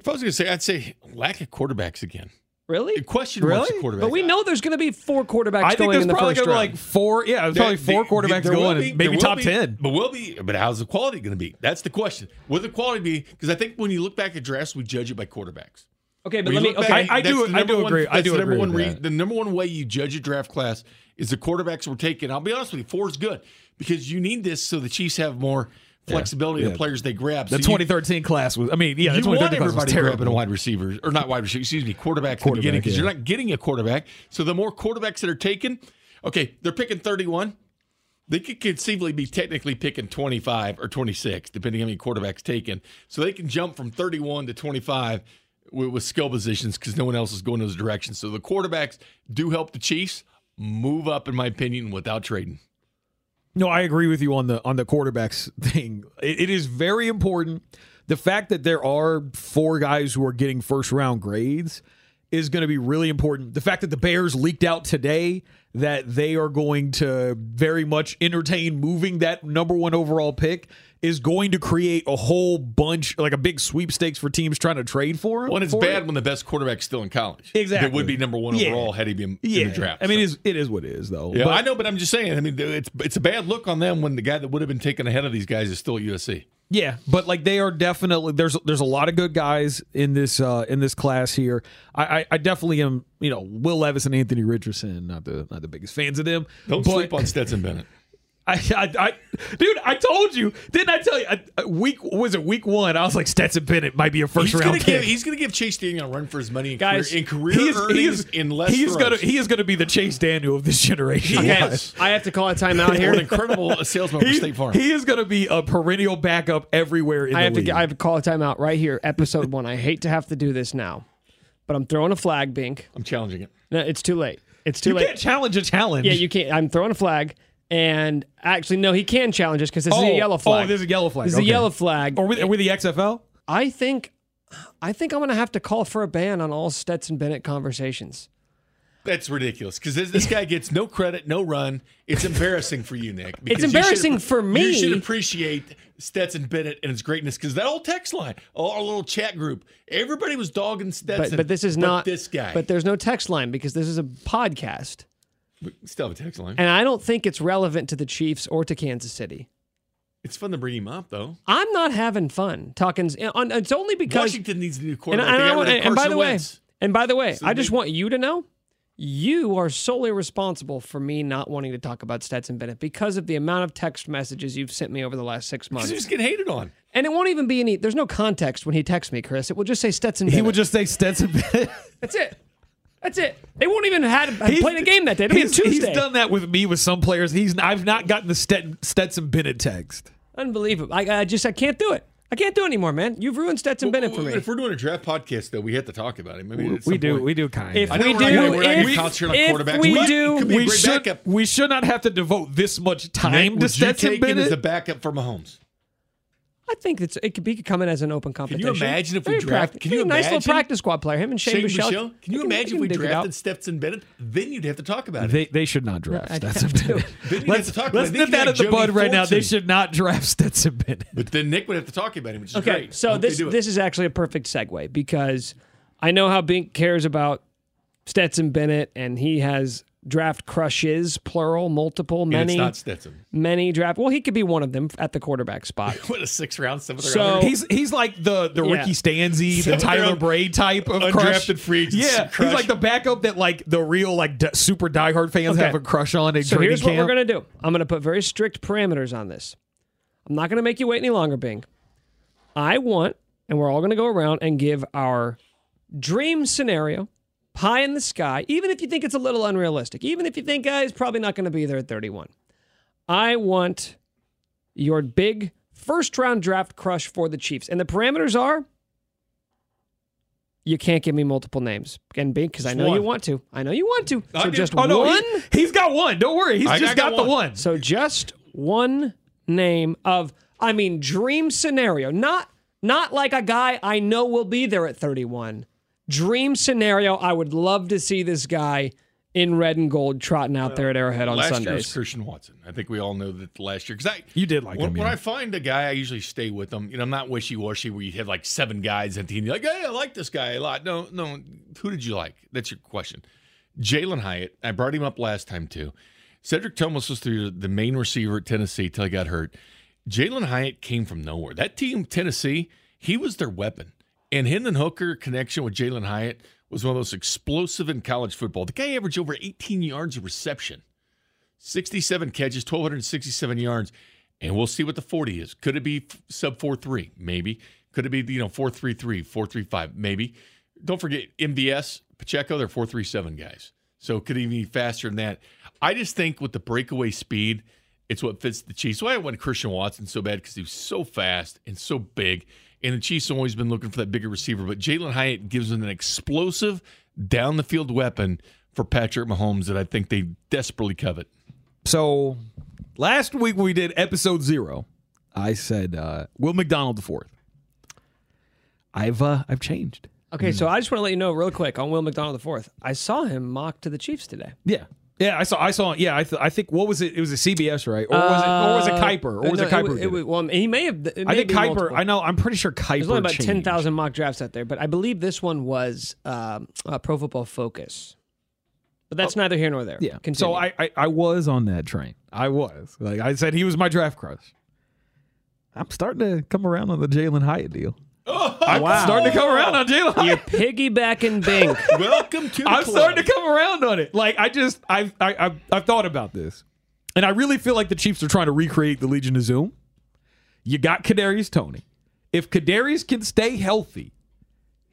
Speaker 2: If I was going to say, I'd say lack of quarterbacks again.
Speaker 1: Really?
Speaker 2: The question marks
Speaker 3: Really?
Speaker 2: of quarterbacks.
Speaker 1: But we know there's going to be four quarterbacks
Speaker 3: I think
Speaker 1: going
Speaker 3: there's
Speaker 1: in the
Speaker 3: probably
Speaker 1: first
Speaker 3: gonna be
Speaker 1: round.
Speaker 3: like four. Yeah, there's probably four
Speaker 2: There-
Speaker 3: quarterbacks
Speaker 2: there will
Speaker 3: going,
Speaker 2: be-
Speaker 3: and maybe
Speaker 2: will
Speaker 3: top
Speaker 2: be-
Speaker 3: ten.
Speaker 2: But will be. But how's the quality going to be? That's the question. Will the quality be? Because I think when you look back at drafts, we judge it by quarterbacks.
Speaker 1: okay, but
Speaker 2: When
Speaker 1: let
Speaker 2: you
Speaker 1: me.
Speaker 2: look
Speaker 1: Okay,
Speaker 2: back,
Speaker 3: I- I
Speaker 2: that's
Speaker 3: do-
Speaker 2: the
Speaker 3: I
Speaker 2: number
Speaker 3: do
Speaker 2: one-
Speaker 3: agree. I
Speaker 2: that's
Speaker 3: do
Speaker 2: the number
Speaker 3: agree
Speaker 2: one
Speaker 3: with that.
Speaker 2: The number one way you judge a draft class is the quarterbacks we're taking. I'll be honest with you, four is good because you need this so the Chiefs have more flexibility
Speaker 3: Yeah.
Speaker 2: the players they grab.
Speaker 3: The
Speaker 2: So you-
Speaker 3: 2013 class was. I mean, yeah, the
Speaker 2: you
Speaker 3: 2013
Speaker 2: want everybody grabbing a wide receiver or not wide receiver, excuse me, quarterback at the
Speaker 3: Quarterback,
Speaker 2: beginning because
Speaker 3: yeah.
Speaker 2: you're not getting a quarterback. So the more quarterbacks that are taken, okay, they're picking 31. They could conceivably be technically picking 25 or 26, depending on how many quarterbacks taken. So they can jump from 31 to 25 with, with skill positions because no one else is going those directions. So the quarterbacks do help the Chiefs move up, in my opinion, without trading.
Speaker 3: No, I agree with you on the on the quarterbacks thing. It, it is very important. The fact that there are four guys who are getting first round grades is going to be really important. The fact that the Bears leaked out today that they are going to very much entertain moving that number one overall pick is going to create a whole bunch, like a big sweepstakes for teams trying to trade for him.
Speaker 2: Well, and it's bad
Speaker 3: it.
Speaker 2: when the best quarterback's still in college.
Speaker 3: Exactly.
Speaker 2: It would be number one
Speaker 3: Yeah.
Speaker 2: overall had he been
Speaker 3: Yeah,
Speaker 2: in the draft.
Speaker 3: I mean,
Speaker 2: So-
Speaker 3: it is, it is what it is, though.
Speaker 2: Yeah,
Speaker 3: But-
Speaker 2: I know, but I'm just saying. I mean, it's it's a bad look on them when the guy that would have been taken ahead of these guys is still at USC.
Speaker 3: Yeah, but like they are definitely there's there's a lot of good guys in this uh in this class here. I I, I definitely am you know Will Levis and Anthony Richardson not the not the biggest fans of them.
Speaker 2: Don't
Speaker 3: but
Speaker 2: sleep on Stetson Bennett.
Speaker 3: I, I, I dude, I told you didn't I tell you? I, I- week was it week one? I was like Stetson Bennett might be a first
Speaker 2: He's
Speaker 3: round
Speaker 2: gonna
Speaker 3: pick.
Speaker 2: give he's gonna give Chase Daniel a run for his money in
Speaker 1: Guys,
Speaker 2: career, in career
Speaker 3: he is,
Speaker 2: earnings
Speaker 3: he is,
Speaker 2: in less.
Speaker 3: he is gonna he is gonna be the Chase Daniel of this generation.
Speaker 1: Okay,
Speaker 2: Yes.
Speaker 1: I have to call a timeout
Speaker 2: What an
Speaker 1: here.
Speaker 2: incredible salesman for
Speaker 3: He,
Speaker 2: State Farm.
Speaker 3: he is going to be a perennial backup everywhere in
Speaker 1: I
Speaker 3: the
Speaker 1: have to.
Speaker 3: league.
Speaker 1: get- I have to call a timeout right here. Episode one. I hate to have to do this now, but I'm throwing a flag, Bink.
Speaker 2: I'm challenging it.
Speaker 1: No, it's too late. It's too
Speaker 3: you
Speaker 1: late.
Speaker 3: You can't challenge a challenge.
Speaker 1: Yeah, you can't. I'm throwing a flag, and actually, no, he can challenge us because this is
Speaker 3: Oh,
Speaker 1: a yellow oh, flag.
Speaker 3: Oh, there's a yellow flag.
Speaker 1: This is a yellow flag.
Speaker 3: Or with, with the XFL?
Speaker 1: I think I think I'm going to have to call for a ban on all Stetson Bennett conversations.
Speaker 2: That's ridiculous because this, this guy gets no credit, no run. It's embarrassing for you, Nick. because you
Speaker 1: embarrassing for me.
Speaker 2: You should appreciate Stetson Bennett and his greatness because that old text line, our little chat group, everybody was dogging Stetson.
Speaker 1: But, but this is not
Speaker 2: this guy.
Speaker 1: But there's no text line because this is a podcast.
Speaker 2: We still have a text line.
Speaker 1: And I don't think it's relevant to the Chiefs or to Kansas City.
Speaker 2: It's fun to bring him up though.
Speaker 1: I'm not having fun talking. on- It's only because.
Speaker 2: Washington needs a new quarterback.
Speaker 1: and
Speaker 2: They
Speaker 1: I
Speaker 2: got
Speaker 1: want- and by
Speaker 2: Carson
Speaker 1: the way, and by the way,
Speaker 2: So
Speaker 1: I just
Speaker 2: they-
Speaker 1: want you to know, you are solely responsible for me not wanting to talk about Stetson Bennett because of the amount of text messages you've sent me over the last six months.
Speaker 2: he was getting hated on.
Speaker 1: And it won't even be any. There's no context when he texts me, Chris. It will just say Stetson.
Speaker 3: He
Speaker 1: Bennett.
Speaker 3: would just say Stetson Bennett.
Speaker 1: That's it. That's it. They won't even had have played a game that day. It'll be
Speaker 3: he's,
Speaker 1: Tuesday.
Speaker 3: he's done that with me with some players. He's I've not gotten the Stetson, Stetson Bennett text.
Speaker 1: Unbelievable. I, I just I can't do it. I can't do it anymore, man. You've ruined Stetson Bennett for me.
Speaker 2: If we're doing a draft podcast, though, we have to talk about him. I mean,
Speaker 3: We do
Speaker 2: point-
Speaker 3: we do kind
Speaker 1: If
Speaker 3: of.
Speaker 1: We do,
Speaker 2: gonna- we're not gonna
Speaker 1: if-
Speaker 2: concentrate
Speaker 1: if
Speaker 2: quarterbacks,
Speaker 1: we do-
Speaker 2: he could be a
Speaker 3: we should
Speaker 2: backup.
Speaker 3: we should not have to devote this much time
Speaker 2: Nick,
Speaker 3: to
Speaker 2: would you
Speaker 3: Stetson
Speaker 2: take him as a backup for Mahomes?
Speaker 1: I think it's it could be come in as an open competition.
Speaker 2: Can
Speaker 1: competition.
Speaker 2: you imagine if we
Speaker 1: Very
Speaker 2: draft?
Speaker 1: practi-
Speaker 2: Can you
Speaker 1: a nice little practice squad player? Him and Shane,
Speaker 2: Shane
Speaker 1: Buechele.
Speaker 2: Buechele? Can you
Speaker 1: They
Speaker 2: imagine
Speaker 1: they
Speaker 2: if we drafted. Stetson Bennett? Then you'd have to talk about it.
Speaker 3: They they should not draft
Speaker 1: I- I
Speaker 3: Stetson. Bennett.
Speaker 2: Then you'd
Speaker 3: Let's,
Speaker 2: have to talk about
Speaker 3: let's
Speaker 2: it.
Speaker 3: Nip that
Speaker 2: like
Speaker 3: in the bud
Speaker 2: Jody
Speaker 3: right now. They should not draft Stetson Bennett.
Speaker 2: But then Nick would have to talk about him, which is
Speaker 1: Okay,
Speaker 2: great.
Speaker 1: so this this is actually a perfect segue because I know how Bink cares about Stetson Bennett, and he has draft crushes, plural, multiple,
Speaker 2: And
Speaker 1: many,
Speaker 2: it's not Stetson.
Speaker 1: many draft. Well, he could be one of them at the quarterback spot.
Speaker 2: What a six round, seventh
Speaker 1: So-
Speaker 2: round.
Speaker 3: He's he's like the the
Speaker 1: Yeah.
Speaker 3: Ricky Stanzi, the Tyler
Speaker 2: round
Speaker 3: Braid type of
Speaker 2: undrafted
Speaker 3: crush.
Speaker 2: free agent
Speaker 3: Yeah,
Speaker 2: crush.
Speaker 3: he's like the backup that like the real like d- super diehard fans
Speaker 1: Okay.
Speaker 3: have a crush on. At
Speaker 1: So
Speaker 3: training
Speaker 1: here's what we're gonna do. I'm gonna put very strict parameters on this. I'm not gonna make you wait any longer, Bink. I want, and we're all gonna go around and give our dream scenario, pie in the sky, even if you think it's a little unrealistic, even if you think uh, he's probably not gonna be there at 31. I want your big first round draft crush for the Chiefs. And the parameters are you can't give me multiple names. And Bink, because I
Speaker 2: Just
Speaker 1: know you want to. I know you want to. So
Speaker 2: do.
Speaker 1: just
Speaker 3: Oh no,
Speaker 1: one.
Speaker 3: he, has got one. Don't worry, he's
Speaker 2: I
Speaker 3: just
Speaker 2: got
Speaker 3: got, the
Speaker 2: one.
Speaker 3: one.
Speaker 1: So just one name of I mean dream scenario, not not like a guy I know will be there at 31. Dream scenario, I would love to see this guy in red and gold trotting out there at Arrowhead on
Speaker 2: last year was
Speaker 1: Sundays.
Speaker 2: Christian Watson. I think we all know that last year because I
Speaker 3: You did like
Speaker 2: when,
Speaker 3: him,
Speaker 2: when
Speaker 3: yeah.
Speaker 2: I find a guy, I usually stay with him. You know, I'm not wishy washy where you have like seven guys and you're like, hey, I like this guy a lot. No, no, who did you like? That's your question. Jalin Hyatt. I brought him up last time too. Cedric Thomas was the, the main receiver at Tennessee till he got hurt. Jalin Hyatt came from nowhere. That team, Tennessee, he was their weapon. And Hendon Hooker connection with Jalin Hyatt was one of those explosive in college football. The guy averaged over 18 yards of reception. 67 catches, 1,267 yards. And we'll see what the 40 is. Could it be sub 4 3? Maybe. Could it be, you know, 4 3 3, 4 3 5? Maybe. Don't forget MVS, Pacheco, they're 4 3 7 guys. So could even be faster than that? I just think with the breakaway speed, it's what fits the Chiefs. So I went Christian Watson so bad because he was so fast and so big. And the Chiefs have always been looking for that bigger receiver. But Jalin Hyatt gives them an explosive down the field weapon for Patrick Mahomes that I think they desperately covet.
Speaker 3: So last week we did episode zero, I said uh, Will McDonald the fourth. I've uh, I've changed.
Speaker 1: Okay, so I just want to let you know real quick on Will McDonald the fourth. I saw him mock to the Chiefs today.
Speaker 3: Yeah. Yeah, I saw. I saw. Yeah, I, th- I think what was it? It was a CBS, right? Or was it? Or was it Kiper? Or was
Speaker 1: Uh,
Speaker 3: it
Speaker 1: no,
Speaker 3: Kiper?
Speaker 1: It, it,
Speaker 3: it?
Speaker 1: well, he may have. it
Speaker 3: I think
Speaker 1: be
Speaker 3: Kiper.
Speaker 1: multiple.
Speaker 3: I know. I'm pretty sure Kiper.
Speaker 1: There's only about
Speaker 3: changed.
Speaker 1: ten thousand mock drafts out there, but I believe this one was um, uh, Pro Football Focus. But that's neither here nor there.
Speaker 3: Oh. Yeah.
Speaker 1: Continue.
Speaker 3: So I, I I was on that train. I was like I said he was my draft crush. I'm starting to come around on the Jalin Hyatt deal. I'm
Speaker 1: Wow.
Speaker 3: starting to come around on Jalin
Speaker 1: you're
Speaker 3: Hyatt.
Speaker 1: piggybacking Bink.
Speaker 2: Welcome to the
Speaker 3: I'm
Speaker 2: club.
Speaker 3: starting to come around on it. Like I just I've I, I've I've thought about this, and I really feel like the Chiefs are trying to recreate the Legion of Zoom. You got Kadarius Toney. If Kadarius can stay healthy,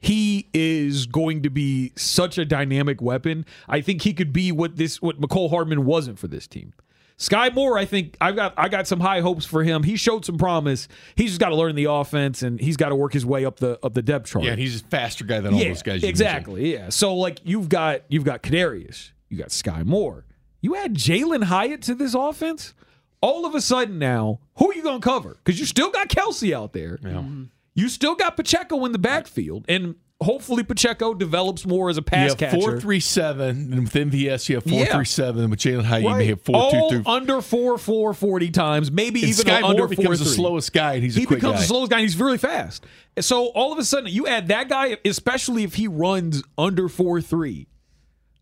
Speaker 3: he is going to be such a dynamic weapon. I think he could be what this what Mecole Hardman wasn't for this team. Skyy Moore, I think I've got I got some high hopes for him. He showed some promise. He's just got to learn the offense and he's got to work his way up the up the depth chart.
Speaker 2: Yeah, he's a faster guy than all those guys. you
Speaker 3: exactly. Yeah. So like you've got you've got Kadarius, you got Skyy Moore, you add Jalin Hyatt to this offense. All of a sudden now, who are you gonna cover? Because you still got Kelce out there.
Speaker 2: mentioned.
Speaker 3: You still got Pacheco in the backfield, and hopefully Pacheco develops more as a pass catcher.
Speaker 2: four three seven, and with MVS you have four
Speaker 3: Yeah.
Speaker 2: three seven, and with Jalin Hyatt you may have four
Speaker 3: All
Speaker 2: two three.
Speaker 3: under four four forty times, maybe
Speaker 2: And
Speaker 3: even
Speaker 2: Sky
Speaker 3: under
Speaker 2: Moore becomes
Speaker 3: four
Speaker 2: the slowest guy, and he's a
Speaker 3: he becomes
Speaker 2: guy.
Speaker 3: the slowest guy. And he's really fast. So all of a sudden, you add that guy, especially if he runs under four three.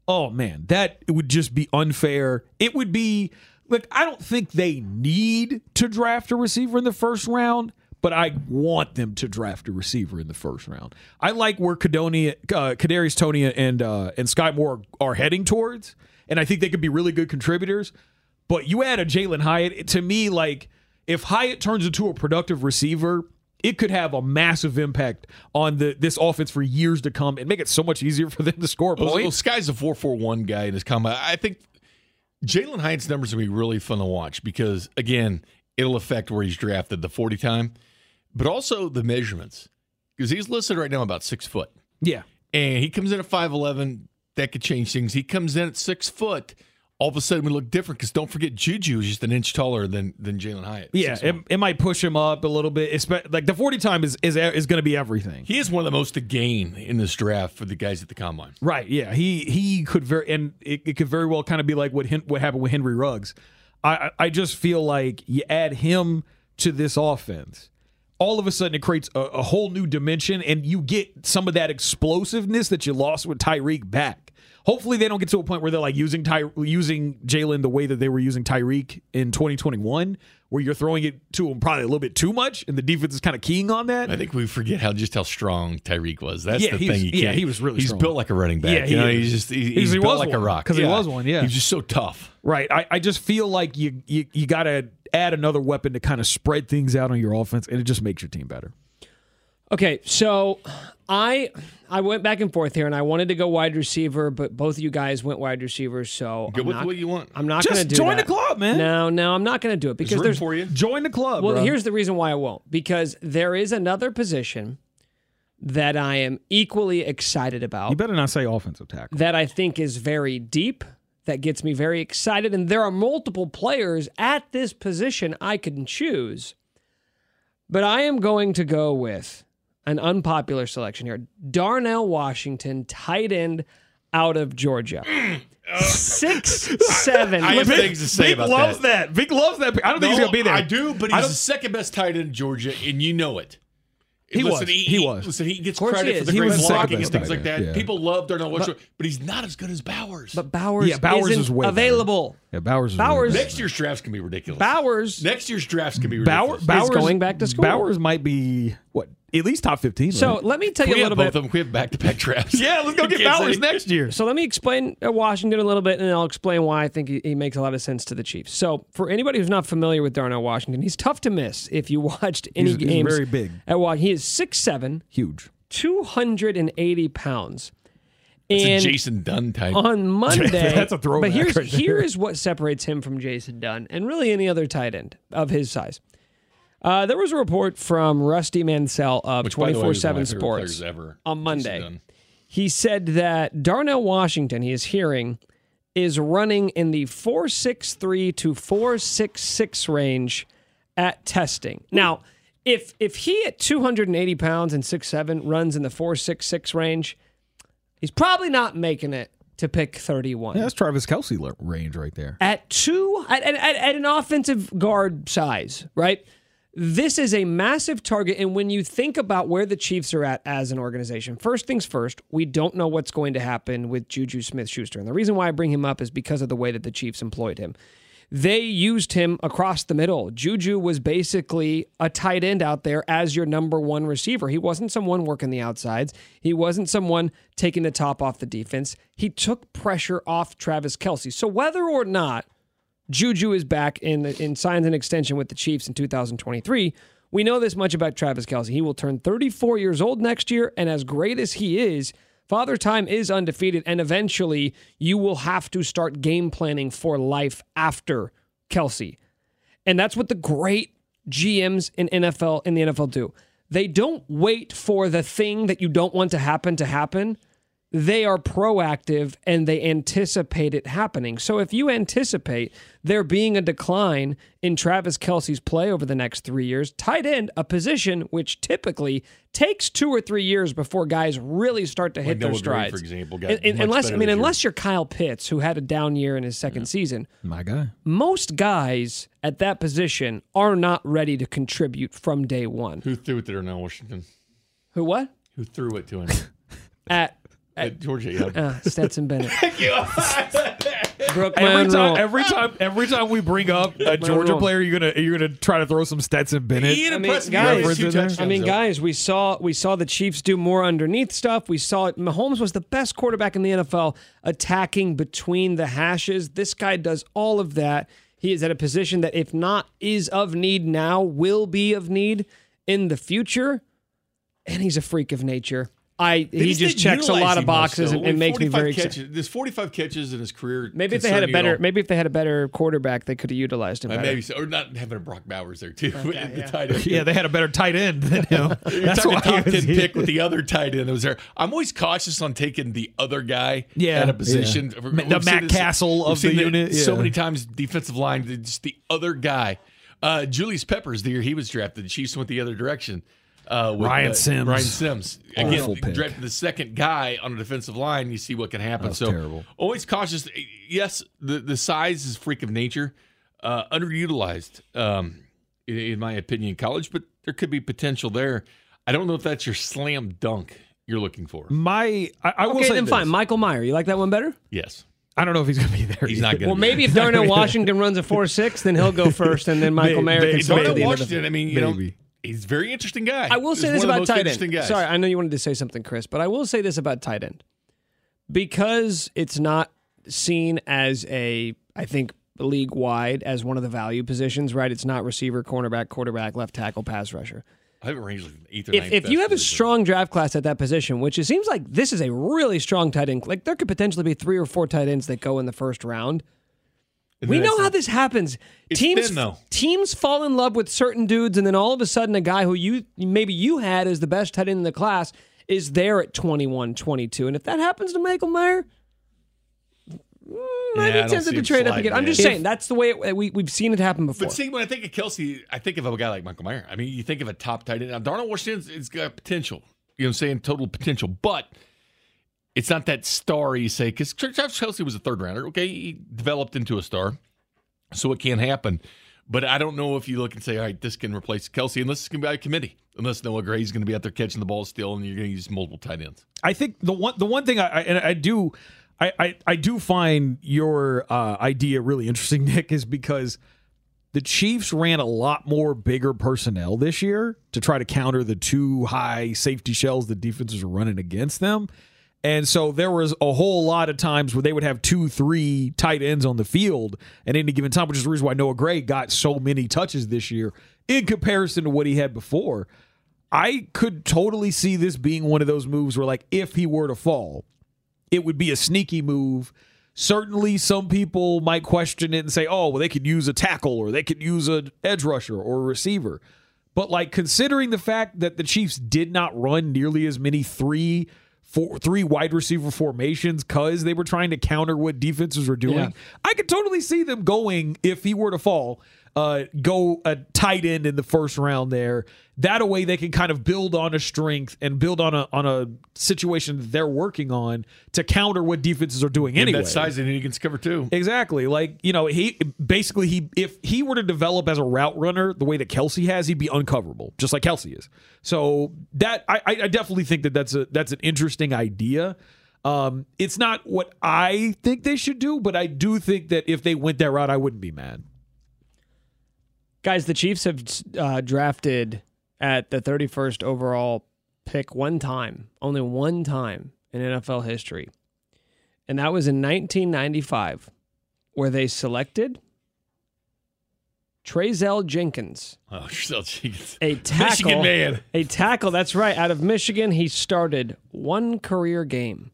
Speaker 3: Oh man, that it would just be unfair. It would be like I don't think they need to draft a receiver in the first round, but I want them to draft a receiver in the first round. I like where Kadonia, uh, Kadarius Toney and uh, and Skyy Moore are heading towards, and I think they could be really good contributors. But you add a Jalin Hyatt to me, like if Hyatt turns into a productive receiver, it could have a massive impact on the this offense for years to come and make it so much easier for them to score
Speaker 2: Well, well,
Speaker 3: points.
Speaker 2: Skyy's a four four one guy in his combine. I think Jalin Hyatt's numbers will be really fun to watch because again, it'll affect where he's drafted, the forty time, but also the measurements because he's listed right now about six foot,
Speaker 3: Yeah.
Speaker 2: and he comes in at five eleven. That could change things. He comes in at six foot. All of a sudden, we look different because don't forget Juju is just an inch taller than than Jalin Hyatt.
Speaker 3: Yeah, it, it might push him up a little bit. Espe- Like the forty time is is is going to be everything.
Speaker 2: he is one of the most to gain in this draft for the guys at the combine.
Speaker 3: Right. Yeah. He he could very and it, it could very well kind of be like what what happened with Henry Ruggs. I I just feel like you add him to this offense. All of a sudden, it creates a, a whole new dimension, and you get some of that explosiveness that you lost with Tyreek back. Hopefully, they don't get to a point where they're like using Ty using Jalin the way that they were using Tyreek in 2021, where you're throwing it to him probably a little bit too much, and the defense is kind of keying on that.
Speaker 2: I think we forget how just how strong Tyreek was. That's
Speaker 3: Yeah,
Speaker 2: the thing. You
Speaker 3: yeah, he was really
Speaker 2: He's
Speaker 3: strong.
Speaker 2: built like a running back.
Speaker 3: Yeah, he
Speaker 2: you know, he's just he- he's
Speaker 3: he
Speaker 2: built
Speaker 3: was
Speaker 2: like a
Speaker 3: one.
Speaker 2: rock.
Speaker 3: 'Cause he was one, yeah.
Speaker 2: he's just so tough.
Speaker 3: Right. I, I just feel like you you, you got to add another weapon to kind of spread things out on your offense, and it just makes your team better.
Speaker 1: Okay, so I I went back and forth here, and I wanted to go wide receiver, but both of you guys went wide receiver, So
Speaker 2: Go
Speaker 1: I'm
Speaker 2: with
Speaker 1: not,
Speaker 2: what you want.
Speaker 1: I'm not
Speaker 3: Just
Speaker 1: going to do
Speaker 3: join
Speaker 1: that.
Speaker 3: the club, man.
Speaker 1: No, no, I'm not going to do it
Speaker 2: There's
Speaker 1: because
Speaker 2: room
Speaker 1: there's
Speaker 2: for you.
Speaker 3: Join the club.
Speaker 1: Well,
Speaker 3: bro.
Speaker 1: here's the reason why I won't. Because there is another position that I am equally excited about
Speaker 3: you better not say offensive tackle.
Speaker 1: that I think is very deep, that gets me very excited. And there are multiple players at this position I can choose. But I am going to go with an unpopular selection here Darnell Washington, tight end out of Georgia. Six, seven.
Speaker 2: I have
Speaker 1: Listen,
Speaker 2: things to say
Speaker 3: Vic
Speaker 2: about
Speaker 3: loves
Speaker 2: that.
Speaker 3: that. Vic loves that. I don't think he's
Speaker 2: No,
Speaker 3: gonna be there.
Speaker 2: I do, but
Speaker 3: I
Speaker 2: he's
Speaker 3: don't-
Speaker 2: the second best tight end in Georgia, and you know it.
Speaker 3: He
Speaker 2: listen,
Speaker 3: was.
Speaker 2: He,
Speaker 3: He was.
Speaker 2: Listen, he gets
Speaker 1: course
Speaker 2: credit
Speaker 1: he
Speaker 2: for
Speaker 1: is.
Speaker 2: the
Speaker 1: He
Speaker 2: great
Speaker 3: was the second
Speaker 2: blocking and
Speaker 3: best
Speaker 2: things
Speaker 3: tight
Speaker 2: like that.
Speaker 3: end, yeah.
Speaker 2: People love Darnell Washington, but, he's not as good as Bowers.
Speaker 1: But Bowers,
Speaker 3: Yeah, Bowers
Speaker 1: isn't
Speaker 3: is way better.
Speaker 1: available.
Speaker 3: Yeah, Bowers. Is
Speaker 1: Bowers-
Speaker 3: really good.
Speaker 2: Next year's drafts can be ridiculous.
Speaker 1: Bowers.
Speaker 2: Next year's drafts can be
Speaker 3: Bauer,
Speaker 2: ridiculous.
Speaker 3: Bowers
Speaker 1: going back to school.
Speaker 3: Bowers might be what at least top fifteen.
Speaker 1: So
Speaker 3: right?
Speaker 1: let me tell you
Speaker 2: we
Speaker 1: a
Speaker 2: have
Speaker 1: little
Speaker 2: both
Speaker 1: bit.
Speaker 2: of them. We have back-to-back drafts.
Speaker 3: yeah, let's go get
Speaker 2: Kansas
Speaker 3: Bowers next year.
Speaker 1: So let me explain uh, Washington a little bit, and then I'll explain why I think he, he makes a lot of sense to the Chiefs. So for anybody who's not familiar with Darnell Washington, he's tough to miss if you watched any
Speaker 3: He's- he's very big.
Speaker 1: At Wa- he is 6'7",
Speaker 3: Huge.
Speaker 1: 280 pounds.
Speaker 2: It's a
Speaker 1: And
Speaker 2: Jason Dunn type.
Speaker 1: on Monday,
Speaker 3: That's a throwback
Speaker 1: But here's
Speaker 3: right
Speaker 1: here is what separates him from Jason Dunn and really any other tight end of his size. Uh, there was a report from Rusty Mansell of
Speaker 2: which, by the way,
Speaker 1: Twenty
Speaker 2: was
Speaker 1: Four
Speaker 2: one of
Speaker 1: Seven Sports
Speaker 2: ever.
Speaker 1: on Monday. He said that Darnell Washington, he is hearing, is running in the 463 to 466 range at testing. Now, if if he at 280 pounds and six seven runs in the 466 range, he's probably not making it to pick 31.
Speaker 3: Yeah, that's Travis Kelce range right there.
Speaker 1: At two, at, at, at at an offensive guard size, right? This is a massive target. And when you think about where the Chiefs are at as an organization, first things first, we don't know what's going to happen with Juju Smith Schuster. And the reason why I bring him up is because of the way that the Chiefs employed him. They used him across the middle. Juju was basically a tight end out there as your number one receiver. He wasn't someone working the outsides. He wasn't someone taking the top off the defense. He took pressure off Travis Kelce. So whether or not Juju is back in in signs an extension with the Chiefs in 2023. We know this much about Travis Kelce. He will turn 34 years old next year, and as great as he is, Father Time is undefeated, and eventually you will have to start game planning for life after Kelce. And that's what the great GMs in NFL in the NFL do. They don't wait for the thing that you don't want to happen to happen. They are proactive and they anticipate it happening. So if you anticipate there being a decline in Travis Kelce's play over the next three years, tight end, a position which typically takes two or three years before guys really start to hit their
Speaker 2: Noah Gray,
Speaker 1: strides.
Speaker 2: for example, got
Speaker 1: And- and unless I mean, unless you're Kyle Pitts, who had a down year in his second season,
Speaker 3: My guy.
Speaker 1: most guys at that position are not ready to contribute from day one.
Speaker 2: Who threw it there now, Washington?
Speaker 1: Who what?
Speaker 2: Who threw it to him?
Speaker 1: At
Speaker 2: At Georgia, yeah.
Speaker 1: uh, Stetson Bennett. Brooke
Speaker 3: Every
Speaker 1: Monroe.
Speaker 3: time, every time, every time we bring up a Georgia
Speaker 1: wrong.
Speaker 3: player, you're gonna you're gonna try to throw some Stetson Bennett.
Speaker 2: He
Speaker 1: I mean, guys-
Speaker 2: yards, two
Speaker 3: Reference in there?
Speaker 1: I mean, guys, we saw we saw the Chiefs do more underneath stuff. We saw it. Mahomes was the best quarterback in the NFL attacking between the hashes. This guy does all of that. He is at a position that, if not is of need now, will be of need in the future. And he's a freak of nature. I
Speaker 2: They
Speaker 1: he just
Speaker 2: didn't
Speaker 1: checks a lot of boxes and, and makes me
Speaker 2: 45
Speaker 1: very excited.
Speaker 2: There's 45 catches in his career.
Speaker 1: Maybe if they had a
Speaker 2: concern you at
Speaker 1: better, maybe if they had a better quarterback, they could have utilized him.
Speaker 2: Uh, maybe so, or not having a Brock Bowers there too. the tight end.
Speaker 3: Yeah, they had a better tight end than him. That's
Speaker 2: talking
Speaker 3: why
Speaker 2: top
Speaker 3: he was
Speaker 2: ten
Speaker 3: here.
Speaker 2: pick with the other tight end that was there. I'm always cautious on taking the other guy
Speaker 3: Yeah,
Speaker 2: at a position.
Speaker 3: yeah.
Speaker 2: We've
Speaker 3: The
Speaker 2: seen
Speaker 3: Matt Castle of the
Speaker 2: seen it
Speaker 3: unit,
Speaker 2: So many times, defensive line, just the other guy. Uh, Julius Peppers, the year he was drafted, the Chiefs went the other direction. Uh, with,
Speaker 3: Ryan
Speaker 2: uh,
Speaker 3: Sims.
Speaker 2: Ryan Sims.
Speaker 3: Awful
Speaker 2: Again,
Speaker 3: pick.
Speaker 2: drafted the second guy on a defensive line. You see what can happen.
Speaker 3: was
Speaker 2: so
Speaker 3: terrible.
Speaker 2: always cautious. Yes, the the size is freak of nature, uh, underutilized, um, in, in my opinion, in college. But there could be potential there. I don't know if that's your slam dunk you're looking for.
Speaker 3: My, I, I will say
Speaker 1: then
Speaker 3: this.
Speaker 1: fine. Michael Mayer, you like that one better?
Speaker 2: Yes,
Speaker 3: I don't know if he's gonna be there.
Speaker 2: he's
Speaker 3: either.
Speaker 2: not going.
Speaker 1: Well, maybe if Darnell Washington runs a four six, then he'll go first, and then Michael
Speaker 3: May-
Speaker 1: Mayer
Speaker 3: may-
Speaker 1: can start
Speaker 2: Darnell
Speaker 1: the end of the
Speaker 2: Washington. I mean, you know,
Speaker 3: Maybe.
Speaker 2: He's a very interesting guy.
Speaker 1: I will say
Speaker 2: He's
Speaker 1: this
Speaker 2: one of the
Speaker 1: about tight end.
Speaker 2: guys.
Speaker 1: Sorry, I know you wanted to say something, Chris, but I will say this about tight end because it's not seen as a, I think, league wide as one of the value positions. Right? It's not receiver, cornerback, quarterback, left tackle, pass rusher.
Speaker 2: I have a range like eighth or
Speaker 1: If, if you have a strong draft class at that position, which it seems like this is a really strong tight end, like there could potentially be three or four tight ends that go in the first round.
Speaker 2: And
Speaker 1: We know how this happens.
Speaker 2: It's
Speaker 1: teams
Speaker 2: thin, though.
Speaker 1: teams fall in love with certain dudes, and then all of a sudden, a guy who you maybe you had as the best tight end in the class is there at 21, 22. And if that happens to Michael Mayer, mm,
Speaker 2: Yeah,
Speaker 1: I'd
Speaker 2: I
Speaker 1: be tempted to trade up
Speaker 2: sliding
Speaker 1: again. I'm just
Speaker 2: If-
Speaker 1: saying that's the way it, we we've seen it happen before.
Speaker 2: But see, when I think of Kelce, I think of a guy like Michael Mayer. I mean, you think of a top tight end. Now, Darnell Washington's it's got potential. You know what I'm saying? Total potential. But it's not that star you say, because Travis Kelce was a third rounder. Okay. He developed into a star. So it can't happen. But I don't know if you look and say, all right, this can replace Kelce, unless it's going to be by committee. Unless Noah Gray's going to be out there catching the ball still, and you're going to use multiple tight ends.
Speaker 3: I think the one the one thing I, I and I do I, I I do find your uh, idea really interesting, Nick, is because the Chiefs ran a lot more bigger personnel this year to try to counter the two high safety shells the defenses are running against them. And so there was a whole lot of times where they would have two, three tight ends on the field at any given time, which is the reason why Noah Gray got so many touches this year in comparison to what he had before. I could totally see this being one of those moves where, like, if he were to fall, it would be a sneaky move. Certainly, some people might question it and say, oh, well, they could use a tackle or they could use an edge rusher or a receiver. But, like, considering the fact that the Chiefs did not run nearly as many three, four, three wide receiver formations because they were trying to counter what defenses were doing,
Speaker 1: Yeah.
Speaker 3: I could totally see them going, if he were to fall, uh, go a tight end in the first round there. That way they can kind of build on a strength and build on a on a situation that they're working on to counter what defenses are doing
Speaker 2: And that size, and he can cover too.
Speaker 3: Exactly. Like, you know, he basically he if he were to develop as a route runner the way that Kelce has, he'd be uncoverable, just like Kelce is. So that I, I I definitely think that that's a that's an interesting idea. Um, it's not what I think they should do, but I do think that if they went that route, I wouldn't be mad.
Speaker 1: Guys, the Chiefs have uh, drafted at the 31st overall pick one time, only one time in NFL history. And that was in 1995, where they selected Trezelle Jenkins,
Speaker 2: Oh, Giselle Jenkins.
Speaker 1: a tackle.
Speaker 2: Michigan man.
Speaker 1: A tackle, that's right. Out of Michigan, he started one career game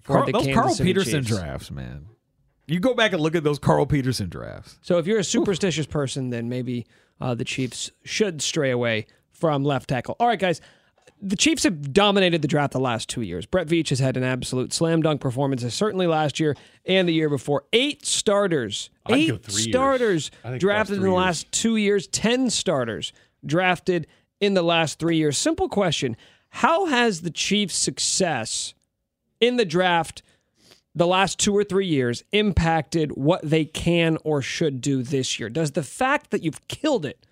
Speaker 1: for
Speaker 3: Carl,
Speaker 1: the
Speaker 3: those
Speaker 1: Kansas
Speaker 3: Carl
Speaker 1: City
Speaker 3: Peterson
Speaker 1: Chiefs.
Speaker 3: drafts, man. You go back and look at those Carl Peterson drafts.
Speaker 1: So if you're a superstitious person, then maybe uh, the Chiefs should stray away from left tackle. All right, guys. the Chiefs have dominated the draft the last two years. Brett Veach has had an absolute slam dunk performance, certainly last year and the year before. Eight starters,
Speaker 2: I'd
Speaker 1: eight
Speaker 2: go three years.
Speaker 1: starters drafted in the
Speaker 2: years.
Speaker 1: last two years. Ten starters drafted in the last three years. Simple question: How has the Chiefs' success in the draft? The last two or three years impacted what they can or should do this year? Does the fact that you've killed it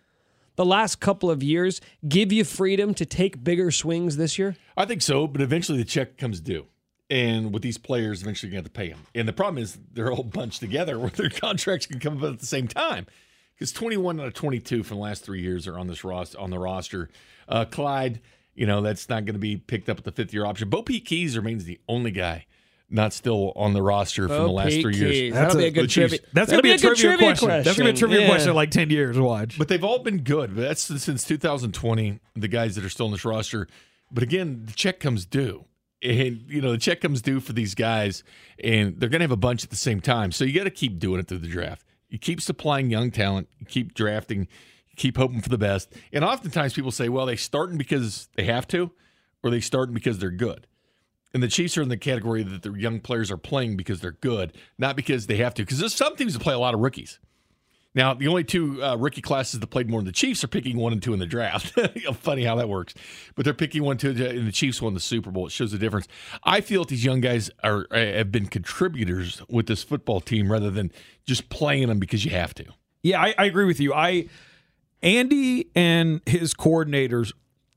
Speaker 1: the last couple of years give you freedom to take bigger swings this year?
Speaker 2: I think so, but eventually the check comes due. And with these players, eventually you have to pay them. And the problem is they're all bunched together where their contracts can come up at the same time. Because 21 out of 22 from the last three years are on this roster. On the roster, uh, Clyde, you know that's not going to be picked up at the fifth year option. BoPete Keyes remains the only guy not still on the roster from the oh, last
Speaker 1: Pete
Speaker 2: three
Speaker 1: Keys.
Speaker 2: years.
Speaker 1: That'll
Speaker 3: That's
Speaker 1: be
Speaker 3: a-
Speaker 1: a good trivia.
Speaker 3: That's gonna be a
Speaker 1: good
Speaker 3: trivia, question. That's gonna be a trivia
Speaker 1: Yeah.
Speaker 3: question in like ten years. Watch.
Speaker 2: But they've all been good. But that's since 2020, the guys that are still on this roster. But again, the check comes due. And, you know, the check comes due for these guys, and they're going to have a bunch at the same time. So you got to keep doing it through the draft. You keep supplying young talent, you keep drafting, you keep hoping for the best. And oftentimes people say, well, they starting because they have to, or they starting because they're good. And the Chiefs are in the category that the young players are playing because they're good, not because they have to. Because there's some teams that play a lot of rookies. Now, the only two uh, rookie classes that played more than the Chiefs are picking one and two in the draft. Funny how that works. But they're picking one, two, and the Chiefs won the Super Bowl. It shows the difference. I feel that these young guys are have been contributors with this football team rather than just playing them because you have to.
Speaker 3: Yeah, I, I agree with you. I Andy and his coordinators,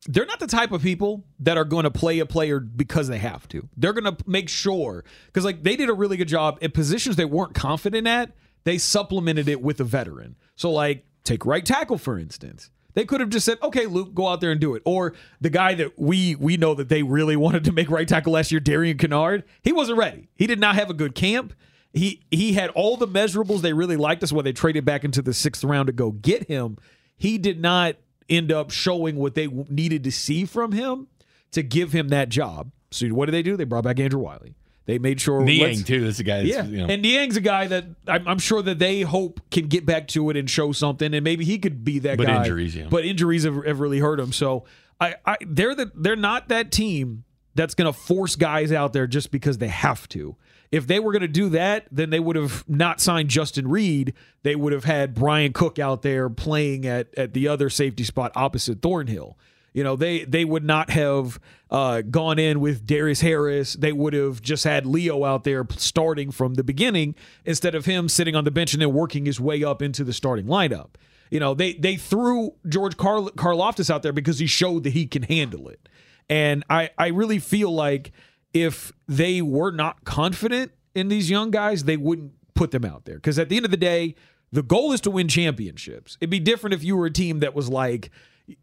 Speaker 3: they're not the type of people that are going to play a player because they have to. They're going to make sure because like they did a really good job in positions they weren't confident at. They supplemented it with a veteran. So like take right tackle for instance. They could have just said, "Okay, Luke, go out there and do it." Or the guy that we we know that they really wanted to make right tackle last year, Darian Kinnard, he wasn't ready. He did not have a good camp. He he had all the measurables they really liked. That's why they traded back into the sixth round to go get him. He did not end up showing what they needed to see from him to give him that job. So what did they do? They brought back Andrew Wylie. They made sure
Speaker 2: Niang, too. That's the guy that's,
Speaker 3: yeah,
Speaker 2: you know.
Speaker 3: and Niang's a guy that I'm, I'm sure that they hope can get back to it and show something, and maybe he could be that
Speaker 2: But
Speaker 3: guy.
Speaker 2: injuries, yeah.
Speaker 3: But injuries have, have really hurt him. So I, I, they're the, they're not that team that's going to force guys out there just because they have to. If they were going to do that, then they would have not signed Justin Reid. They would have had Bryan Cook out there playing at at the other safety spot opposite Thornhill. You know, they they would not have uh, gone in with Darius Harris. They would have just had Leo out there starting from the beginning instead of him sitting on the bench and then working his way up into the starting lineup. You know, they they threw George Carl Karlaftis out there because he showed that he can handle it. And I I really feel like if they were not confident in these young guys, they wouldn't put them out there. Because at the end of the day, the goal is to win championships. It'd be different if you were a team that was like,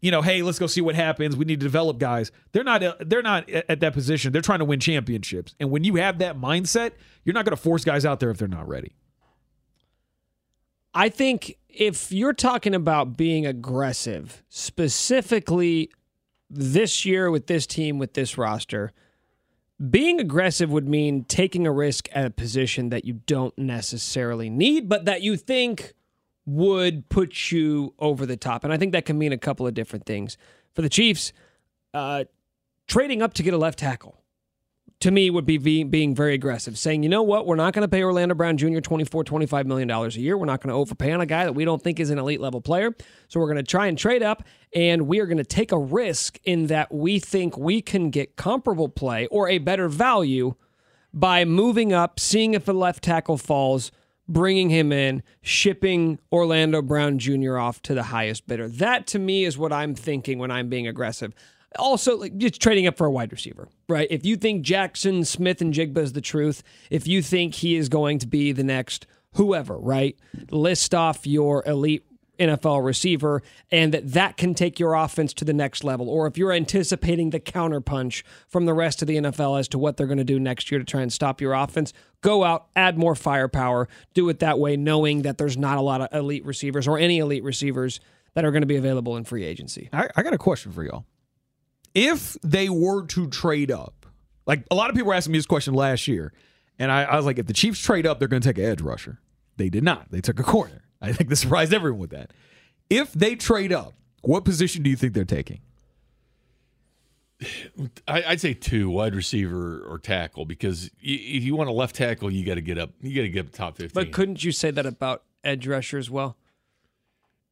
Speaker 3: you know, hey, let's go see what happens. We need to develop guys. They're not. They're not at that position. They're trying to win championships. And when you have that mindset, you're not going to force guys out there if they're not ready.
Speaker 1: I think if you're talking about being aggressive, specifically this year with this team, with this roster, being aggressive would mean taking a risk at a position that you don't necessarily need, but that you think would put you over the top. And I think that can mean a couple of different things. For the Chiefs, uh, trading up to get a left tackle to me would be being very aggressive saying you know what? We're not going to pay orlando brown jr 24 25 million dollars a year. We're not going to overpay on a guy that we don't think is an elite level player. So we're going to try and trade up and we are going to take a risk in that we think we can get comparable play or a better value by moving up seeing if a left tackle falls bringing him in shipping orlando brown jr off to the highest bidder. That to me is what i'm thinking when i'm being aggressive also like just trading up for a wide receiver, right? If you think Jaxon Smith-Njigba is the truth, if you think he is going to be the next whoever, right? List off your elite NFL receiver and that that can take your offense to the next level or if you're anticipating the counterpunch from the rest of the NFL as to what they're going to do next year to try and stop your offense, go out, add more firepower, do it that way knowing that there's not a lot of elite receivers or any elite receivers that are going to be available in free agency.
Speaker 3: I, I got a question for y'all. If they were to trade up, like a lot of people were asking me this question last year, and I, I was like, if the Chiefs trade up, they're going to take an edge rusher. They did not. They took a corner. I think this surprised everyone with that. If they trade up, what position do you think they're taking?
Speaker 2: I, I'd say two wide receiver or tackle because if you want a left tackle, you got to get up. You got to get up top fifteen.
Speaker 1: But couldn't you say that about edge rusher as well?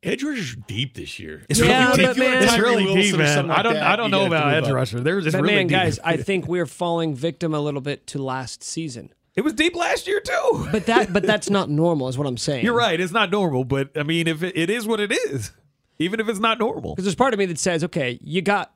Speaker 2: Edge rushers are deep this year.
Speaker 3: It's
Speaker 1: Yeah,
Speaker 3: really deep.
Speaker 1: man-
Speaker 3: It's really
Speaker 2: Wilson
Speaker 3: deep, man.
Speaker 2: something
Speaker 3: I don't.
Speaker 2: that,
Speaker 3: I don't know about
Speaker 2: move
Speaker 3: edge rusher. There's it's
Speaker 1: But
Speaker 3: really
Speaker 1: man,
Speaker 3: deep.
Speaker 1: guys, I think we're falling victim a little bit to last season.
Speaker 3: it was deep last year too.
Speaker 1: But that but that's not normal, is what I'm saying.
Speaker 3: You're right. It's not normal, but I mean, if it, it is what it is, even if it's not normal.
Speaker 1: Because there's part of me that says, okay, you got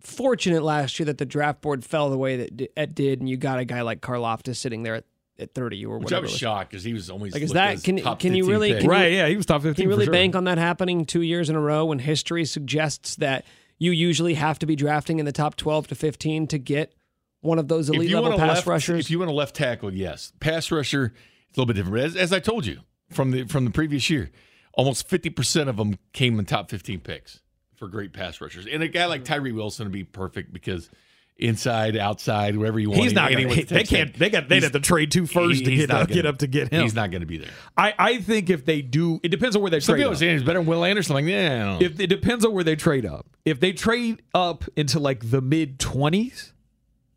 Speaker 1: fortunate last year that the draft board fell the way that it did, and you got a guy like Karlaftis sitting there at, at 30 or
Speaker 2: Which I was shocked because he was always
Speaker 1: Like, is that- can-
Speaker 2: top
Speaker 1: can you really-
Speaker 2: pick.
Speaker 1: can you-
Speaker 3: Right? Yeah, he was top fifteen.
Speaker 1: Can you really
Speaker 3: for sure.
Speaker 1: bank on that happening two years in a row when history suggests that you usually have to be drafting in the top 12 to 15 to get one of those elite level pass
Speaker 2: left,
Speaker 1: rushers?
Speaker 2: If you want a left tackle, yes. Pass rusher, it's a little bit different. As, as I told you from the from the previous year, almost fifty percent of them came in top fifteen picks for great pass rushers. And a guy like mm-hmm. Tyree Wilson would be perfect because inside, outside, wherever you want.
Speaker 3: He's not
Speaker 2: Gonna,
Speaker 3: to They can't. They got. They'd have to trade two first to get up,
Speaker 2: gonna-
Speaker 3: get up to get him.
Speaker 2: He's not going to be there.
Speaker 3: I, I think if they do, it depends on where they
Speaker 2: Some
Speaker 3: trade.
Speaker 2: people are
Speaker 3: Up.
Speaker 2: saying he's better than Will Anderson. Like, yeah, I don't know.
Speaker 3: If it depends on where they trade up. If they trade up into like the mid twenties,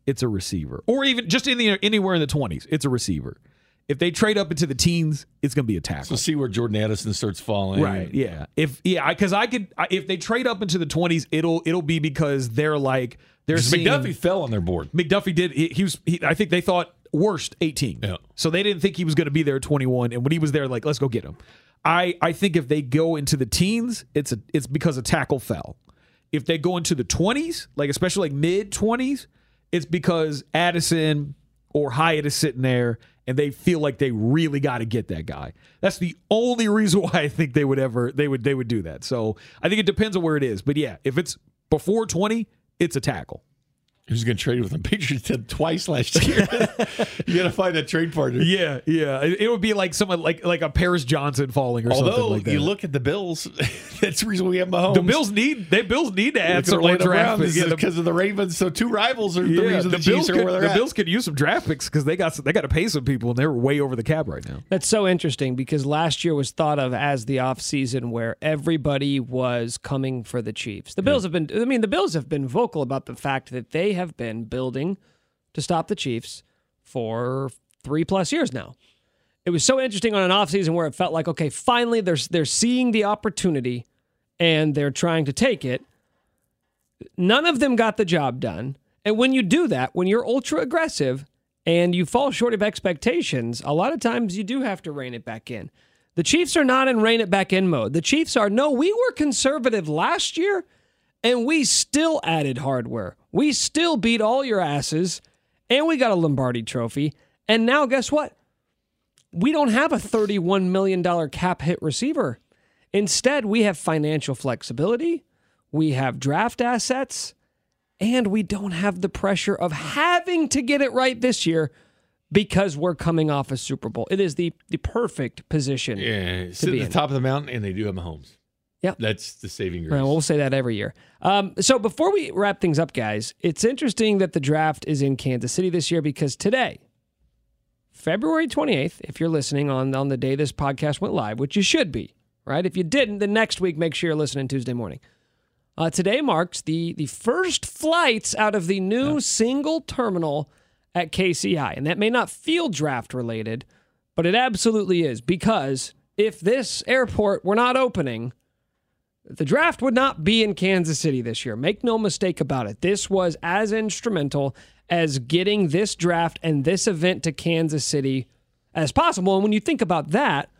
Speaker 3: it's a receiver, or even just in the anywhere in the twenties, it's a receiver. If they trade up into the teens, it's going to be a tackle.
Speaker 2: so see where Jordan Addison starts falling.
Speaker 3: Right. Yeah. If yeah, because I could if they trade up into the twenties, it'll it'll be because they're like they're seeing
Speaker 2: McDuffie fell on their board.
Speaker 3: McDuffie did. He, he was. He, I think they thought worst eighteen.
Speaker 2: Yeah.
Speaker 3: So they didn't think he was going to be there at twenty one. And when he was there, like let's go get him. I I think if they go into the teens, it's a it's because a tackle fell. If they go into the twenties, like especially like mid twenties, it's because Addison or Hyatt is sitting there and they feel like they really got to get that guy. That's the only reason why I think they would ever they would they would do that. So I think it depends on where it is. But yeah, if it's before twenty, it's a tackle.
Speaker 2: Who's going to trade with him? Patriots did twice last year. you got to find that trade partner.
Speaker 3: Yeah, yeah. It, it would be like someone like like a Paris Johnson falling or
Speaker 2: Although
Speaker 3: something like that.
Speaker 2: you look at the Bills, that's the reason we have Mahomes.
Speaker 3: the Bills need they Bills need to add
Speaker 2: Look at
Speaker 3: some more draft picks.
Speaker 2: Because of the Ravens. So two rivals are the reason
Speaker 3: the
Speaker 2: the,
Speaker 3: Bills
Speaker 2: Chiefs are
Speaker 3: could,
Speaker 2: where they're
Speaker 3: the
Speaker 2: at.
Speaker 3: Bills could use some draft picks because they got some, they got to pay some people and they're way over the cap right now.
Speaker 1: That's so interesting because last year was thought of as the offseason where everybody was coming for the Chiefs. The Bills have been, I mean, the Bills have been vocal about the fact that they have been building to stop the Chiefs for three plus years now. It was so interesting on an offseason where it felt like, okay, finally they're, they're seeing the opportunity and they're trying to take it. None of them got the job done. And when you do that, when you're ultra aggressive and you fall short of expectations, a lot of times you do have to rein it back in. The Chiefs are not in rein it back in mode. The Chiefs are, no, we were conservative last year and we still added hardware. We still beat all your asses and we got a Lombardi trophy. And now, guess what? We don't have a $31 million cap hit receiver. Instead, we have financial flexibility, we have draft assets, and we don't have the pressure of having to get it right this year because we're coming off a Super Bowl. It is the, the perfect position.
Speaker 2: Yeah, sit
Speaker 1: be
Speaker 2: at
Speaker 1: in.
Speaker 2: the top of the mountain, and they do have Mahomes.
Speaker 1: Yep.
Speaker 2: That's the saving grace.
Speaker 1: Right, we'll say that every year. Um, so before we wrap things up, guys, it's interesting that the draft is in Kansas City this year because today, February 28th, if you're listening on, on the day this podcast went live, which you should be, right? If you didn't, then next week, make sure you're listening Tuesday morning. Uh, today marks the, the first flights out of the new single terminal at KCI. And that may not feel draft related, but it absolutely is because if this airport were not opening, the draft would not be in Kansas City this year. Make no mistake about it. This was as instrumental as getting this draft and this event to Kansas City as possible. And when you think about that,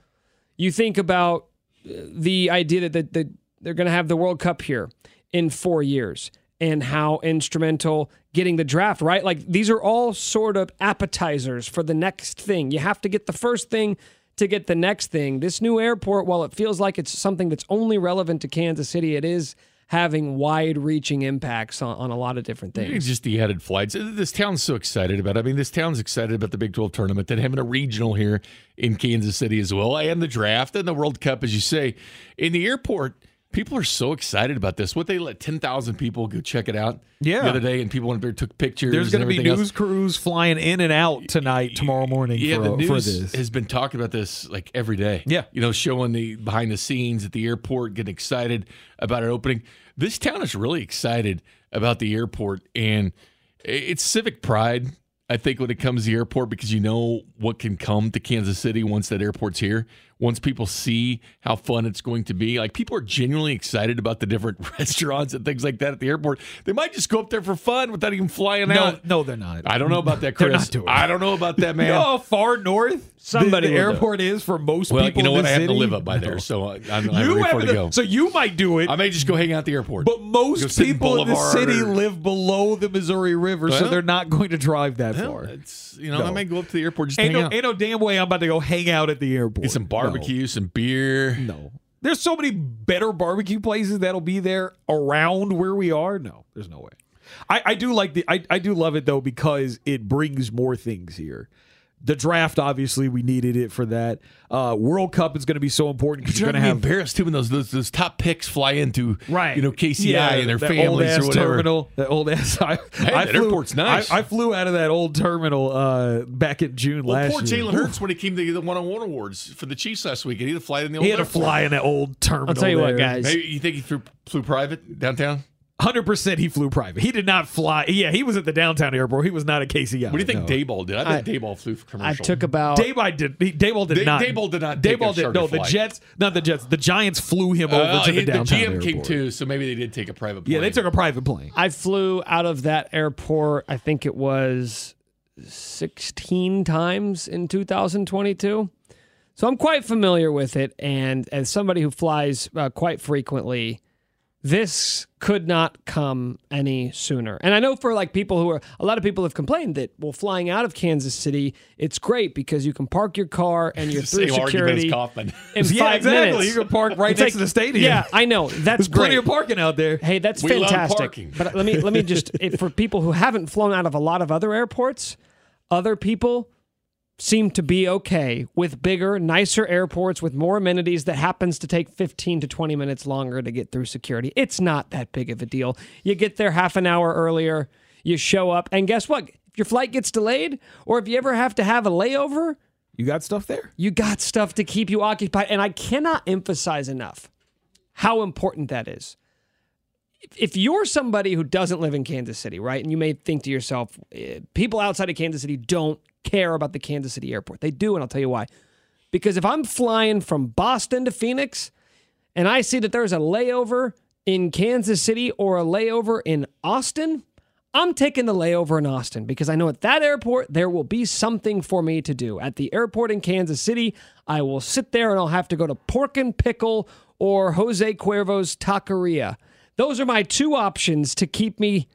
Speaker 1: you think about uh, the idea that, they're going to have the World Cup here in four years and how instrumental getting the draft, right? Like these are all sort of appetizers for the next thing. You have to get the first thing to get the next thing. This new airport, while it feels like it's something that's only relevant to Kansas City, it is having wide reaching impacts on, on a lot of different
Speaker 2: It's
Speaker 1: things.
Speaker 2: just the added flights. This town's so excited about. It. I mean, this town's excited about the Big 12 tournament, then having a regional here in Kansas City as well, and the draft and the World Cup, as you say. In the airport, People are so excited about this. What they let ten thousand people go check it out.
Speaker 3: Yeah.
Speaker 2: the other day, and people went there took pictures.
Speaker 3: There's going to be news
Speaker 2: else.
Speaker 3: crews flying in and out tonight, tomorrow morning
Speaker 2: Yeah,
Speaker 3: for,
Speaker 2: the
Speaker 3: for
Speaker 2: news
Speaker 3: this.
Speaker 2: has been talking about this like every day.
Speaker 3: Yeah.
Speaker 2: you know, showing the behind the scenes at the airport, getting excited about it opening. This town is really excited about the airport, and it's civic pride. I think when it comes to the airport, because you know what can come to Kansas City once that airport's here. Once people see how fun it's going to be, like people are genuinely excited about the different restaurants and things like that at the airport. They might just go up there for fun without even flying
Speaker 3: no,
Speaker 2: out.
Speaker 3: no, they're not.
Speaker 2: I don't know about that, Chris. I don't know about that, man.
Speaker 3: You know how far north
Speaker 1: Somebody
Speaker 3: the, the
Speaker 1: do
Speaker 3: airport is for most
Speaker 2: Well,
Speaker 3: people.
Speaker 2: you know what? I have to live up by there, so I, I'm, I'm
Speaker 3: You
Speaker 2: ready
Speaker 3: have
Speaker 2: for to go.
Speaker 3: so you might do it,
Speaker 2: I may just go hang out at the airport.
Speaker 3: but most
Speaker 2: sit in
Speaker 3: people in the city
Speaker 2: or-
Speaker 3: live below the Missouri River, so they're not going to drive that
Speaker 2: Well,
Speaker 3: far.
Speaker 2: it's you know I
Speaker 3: No.
Speaker 2: may go up to the airport just to
Speaker 3: Ain't
Speaker 2: hang
Speaker 3: no,
Speaker 2: out,
Speaker 3: ain't no damn way I'm about to go hang out at the airport.
Speaker 2: get some barbecue, some beer.
Speaker 3: No. There's so many better barbecue places that'll be there around where we are. No, there's no way. I, I do like the I, I do love it though because it brings more things here. The draft, obviously, we needed it for that. Uh, World Cup is going to be so important because
Speaker 2: You're
Speaker 3: you're
Speaker 2: going
Speaker 3: going
Speaker 2: to
Speaker 3: to
Speaker 2: be
Speaker 3: have
Speaker 2: embarrassed too when those, those those top picks fly into
Speaker 3: right,
Speaker 2: you know KCI and their
Speaker 3: that
Speaker 2: families
Speaker 3: old-ass
Speaker 2: or whatever.
Speaker 3: Terminal, that old ass. I, I
Speaker 2: that airport's nice.
Speaker 3: I, I flew out of that old terminal uh, back in June
Speaker 2: Well,
Speaker 3: last
Speaker 2: poor
Speaker 3: year.
Speaker 2: Poor Jalen Hurts when he came to the one-on-one awards for the Chiefs last week, and he had to fly in the old.
Speaker 3: He had to
Speaker 2: airport.
Speaker 3: fly in that old terminal.
Speaker 1: I'll tell you what, guys.
Speaker 2: Maybe you think he flew, flew private downtown?
Speaker 3: Hundred percent, he flew private. He did not fly. Yeah, he was at the downtown airport. He was not at KCI.
Speaker 2: What do you think
Speaker 3: no.
Speaker 2: Daboll did? I think Daboll flew for
Speaker 1: I took about
Speaker 3: Daboll did. He, Daboll did
Speaker 2: Da-
Speaker 3: not.
Speaker 2: Daboll did not take
Speaker 3: Daboll
Speaker 2: a
Speaker 3: did.
Speaker 2: charter
Speaker 3: No, the
Speaker 2: flight.
Speaker 3: Jets. Not the Jets. The Giants flew him over
Speaker 2: Uh,
Speaker 3: to the
Speaker 2: he-
Speaker 3: downtown
Speaker 2: GM
Speaker 3: airport.
Speaker 2: came too, so maybe they did take a private plane.
Speaker 3: Yeah, they took a private plane.
Speaker 1: I flew out of that airport, I think it was 16 times in 2022. So I'm quite familiar with it. And as somebody who flies uh, quite frequently, this could not come any sooner. And I know for like people who are, a lot of people have complained that, well, flying out of Kansas City, it's great because you can park your car and you're through
Speaker 2: Same
Speaker 1: security in
Speaker 3: Yeah,
Speaker 1: five
Speaker 3: exactly.
Speaker 1: minutes.
Speaker 3: You can park right
Speaker 1: It's
Speaker 3: next
Speaker 1: like-
Speaker 3: to the stadium.
Speaker 1: Yeah, I know. That's
Speaker 3: There's
Speaker 1: great.
Speaker 3: plenty of parking out there.
Speaker 1: Hey, that's
Speaker 2: We
Speaker 1: fantastic. But let me let me just for people who haven't flown out of a lot of other airports, other people seem to be okay with bigger, nicer airports with more amenities that happens to take 15 to 20 minutes longer to get through security. It's not that big of a deal. You get there half an hour earlier, you show up, and guess what? If your flight gets delayed or if you ever have to have a layover,
Speaker 3: You got stuff there.
Speaker 1: you got stuff to keep you occupied. And I cannot emphasize enough how important that is. If- you're somebody who doesn't live in Kansas City, right, and you may think to yourself, eh, people outside of Kansas City don't care about the Kansas City airport. They do, and I'll tell you why. Because if I'm flying from Boston to Phoenix and I see that there's a layover in Kansas City or a layover in Austin, I'm taking the layover in Austin because I know at that airport there will be something for me to do. At the airport in Kansas City, I will sit there and I'll have to go to Pork and Pickle or Jose Cuervo's Taqueria. Those are my two options to keep me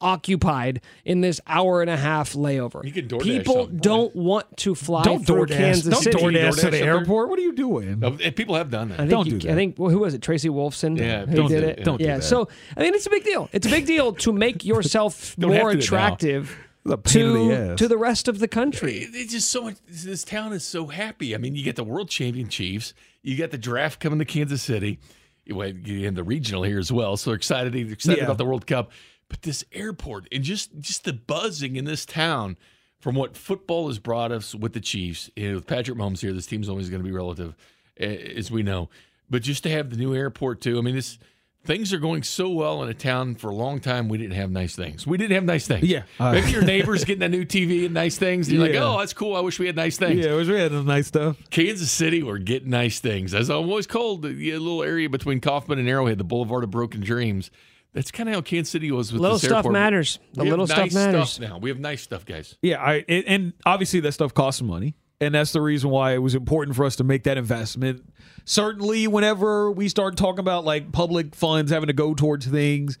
Speaker 1: occupied in this hour and a half layover.
Speaker 2: You can DoorDash
Speaker 1: People
Speaker 2: something.
Speaker 1: don't want to fly
Speaker 3: Don't
Speaker 1: through
Speaker 3: DoorDash.
Speaker 1: Kansas
Speaker 3: Don't
Speaker 1: City.
Speaker 3: DoorDash to
Speaker 2: DoorDash up
Speaker 3: the
Speaker 2: there?
Speaker 3: airport. What are you doing?
Speaker 2: Uh, no, and people have done that.
Speaker 1: I think
Speaker 3: Don't
Speaker 1: you,
Speaker 3: do
Speaker 1: I think well, who was it? Tracy Wolfson.
Speaker 2: Yeah,
Speaker 1: who
Speaker 2: don't
Speaker 1: did
Speaker 2: do
Speaker 1: it.
Speaker 2: that. Don't
Speaker 3: do
Speaker 1: yeah.
Speaker 3: that.
Speaker 1: So I mean, it's a big deal. It's a big deal to make yourself
Speaker 2: Don't have
Speaker 1: more
Speaker 2: to do it now.
Speaker 1: attractive
Speaker 3: It's a pain in the
Speaker 1: to
Speaker 3: ass.
Speaker 1: to the rest of the country.
Speaker 2: It- It's just so much. This town is so happy. I mean, you get the world champion Chiefs. You got the draft coming to Kansas City. You went- you had the regional here as well. So excited, excited
Speaker 3: Yeah.
Speaker 2: about the World Cup. But this airport and just just the buzzing in this town from what football has brought us with the Chiefs. You know, with Patrick Mahomes here, this team's always going to be relative, as we know. But just to have the new airport too. I mean, this things are going so well in a town for a long time. We didn't have nice things. We didn't have nice things.
Speaker 3: Yeah. Uh,
Speaker 2: Maybe your neighbor's getting a new TV and nice things. And you're
Speaker 3: Yeah.
Speaker 2: like, oh, that's cool. I wish we had nice things.
Speaker 3: Yeah, it was we had nice stuff.
Speaker 2: Kansas City, we're getting nice things. As I'm always called, the little area between Kauffman and Arrowhead, the Boulevard of Broken Dreams. That's kind of how Kansas City was with
Speaker 1: Little
Speaker 2: this
Speaker 1: stuff
Speaker 2: airport.
Speaker 1: matters. The
Speaker 2: We have
Speaker 1: little stuff
Speaker 2: nice
Speaker 1: matters.
Speaker 2: now. We have nice stuff, guys.
Speaker 3: Yeah, I it, and obviously that stuff costs money, and that's the reason why it was important for us to make that investment. Certainly, whenever we start talking about like public funds having to go towards things,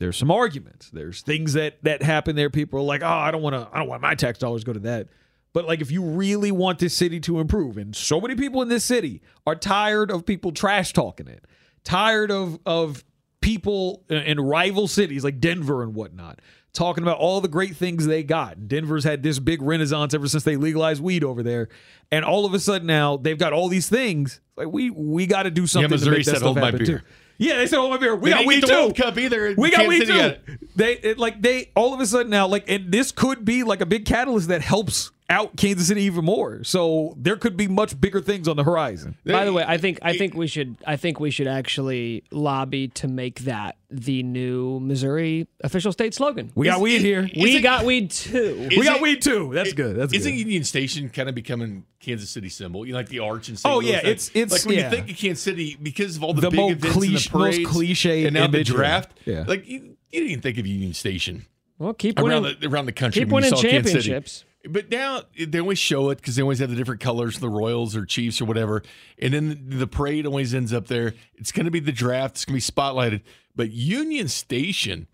Speaker 3: there's some arguments. There's things that that happen there. People are like, "Oh, I don't want to. I don't want my tax dollars go to that." But like, if you really want this city to improve, and so many people in this city are tired of people trash talking it, tired of of people in- rival cities like Denver and whatnot talking about all the great things they got. Denver's had this big renaissance ever since they legalized weed over there, and all of a sudden now they've got all these things. Like we we got to do something. to
Speaker 2: Missouri
Speaker 3: make that
Speaker 2: said, "Hold my beer."
Speaker 3: too. Yeah, they said hold my beer. We
Speaker 2: They
Speaker 3: got weed too.
Speaker 2: World Cup either.
Speaker 3: We got weed too. They it, like they all of a sudden now like and this could be like a big catalyst that helps out Kansas City even more. So there could be much bigger things on the horizon.
Speaker 1: By the way, I think I think we should I think we should actually lobby to make that the new Missouri official state slogan.
Speaker 3: We got
Speaker 2: Is-
Speaker 3: weed here.
Speaker 1: we
Speaker 2: it-
Speaker 1: got weed too.
Speaker 3: we got
Speaker 2: it-
Speaker 3: weed too. That's good. That's
Speaker 2: Isn't
Speaker 3: good.
Speaker 2: Union Station kind of becoming Kansas City symbol? You know, like the arch and St.
Speaker 3: Oh,
Speaker 2: Louis,
Speaker 3: yeah,
Speaker 2: like-
Speaker 3: it's- it's-
Speaker 2: like when
Speaker 3: yeah.
Speaker 2: you think of Kansas City because of all the,
Speaker 3: The
Speaker 2: big
Speaker 3: most
Speaker 2: events
Speaker 3: cliche-
Speaker 2: and the parades,
Speaker 3: cliche
Speaker 2: and now the draft.
Speaker 3: Yeah.
Speaker 2: like you, you didn't even think of Union Station
Speaker 1: Well, keep
Speaker 2: around
Speaker 1: winning,
Speaker 2: the around the country.
Speaker 1: keep
Speaker 2: when you
Speaker 1: winning
Speaker 2: saw Kansas City.
Speaker 1: championships.
Speaker 2: But now they always show it because they always have the different colors, the Royals or Chiefs or whatever. And then the, parade always ends up there. It's going to be the draft. It's going to be spotlighted. But Union Station,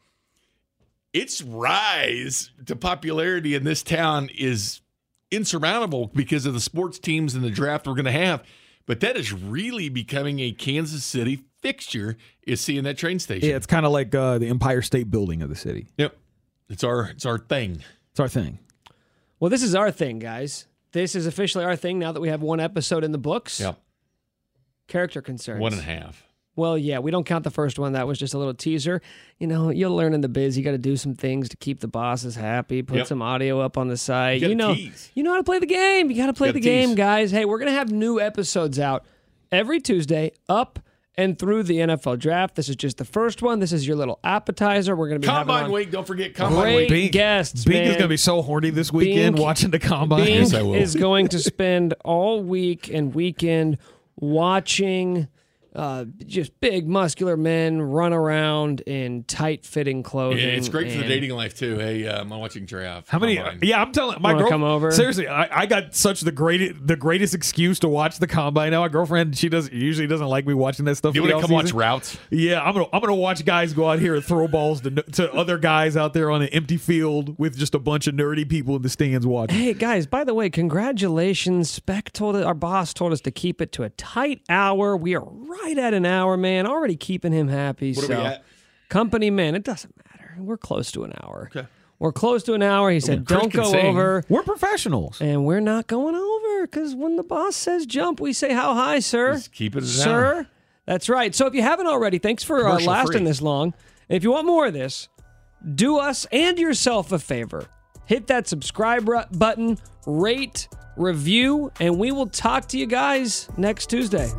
Speaker 2: its rise to popularity in this town is insurmountable because of the sports teams and the draft we're going to have. But that is really becoming a Kansas City fixture. Is seeing that train station.
Speaker 3: yeah, it's kind of like uh, the Empire State Building of the city.
Speaker 2: Yep. It's our it's our thing.
Speaker 3: It's our thing.
Speaker 1: Well, this is our thing, guys. This is officially our thing now that we have one episode in the books.
Speaker 2: Yep.
Speaker 1: Character concerns.
Speaker 2: One and a half.
Speaker 1: Well, yeah, we don't count the first one. That was just a little teaser. You know, you'll learn in the biz. You got to do some things to keep the bosses happy. Put
Speaker 2: Yep.
Speaker 1: some audio up on the site.
Speaker 2: You
Speaker 1: You, know,
Speaker 2: tease.
Speaker 1: you know how to play the game. You got to play the game, guys. Hey, we're gonna have new episodes out every Tuesday, up and through the NFL draft. This is just the first one. This is your little appetizer. We're gonna be having
Speaker 2: Combine
Speaker 1: on
Speaker 2: week. Don't forget Combine
Speaker 1: great
Speaker 2: week.
Speaker 1: guests.
Speaker 3: Bink is gonna be so horny this weekend
Speaker 1: Bink-
Speaker 3: watching the combine.
Speaker 1: Bink
Speaker 2: Yes, I will.
Speaker 1: is going to spend all week and weekend watching uh, just big muscular men run around in tight fitting clothing.
Speaker 2: Yeah, it's great for the dating life too. Hey, um, I'm watching draft.
Speaker 3: How many?
Speaker 2: Combine.
Speaker 3: Yeah, I'm telling my
Speaker 1: Wanna
Speaker 3: girl.
Speaker 1: come over?
Speaker 3: Seriously, I, I got such the greatest the greatest excuse to watch the combine now. My girlfriend, she does usually doesn't like me watching that stuff.
Speaker 2: You
Speaker 3: for the
Speaker 2: want to come watch routes?
Speaker 3: Yeah, I'm gonna I'm gonna watch guys go out here and throw balls to to other guys out there on an empty field with just a bunch of nerdy people in the stands watching.
Speaker 1: Hey guys, by the way, congratulations. Spec told us, our boss told us to keep it to a tight hour. We are right at an hour, man. Already keeping him happy.
Speaker 2: What are
Speaker 1: so
Speaker 2: we at?
Speaker 1: company man, it doesn't matter. We're close to an hour.
Speaker 2: Okay.
Speaker 1: We're close to an hour. He said,
Speaker 2: Chris
Speaker 1: "Don't go
Speaker 2: sing.
Speaker 1: over."
Speaker 3: We're professionals.
Speaker 1: And we're not going over because when the boss says jump, we say, How high, sir?
Speaker 2: Just keep it at an
Speaker 1: Sir? That's right. So if you haven't already, thanks for uh, lasting
Speaker 2: free.
Speaker 1: this long. And if you want more of this, do us and yourself a favor. Hit that subscribe button, rate, review, and we will talk to you guys next Tuesday.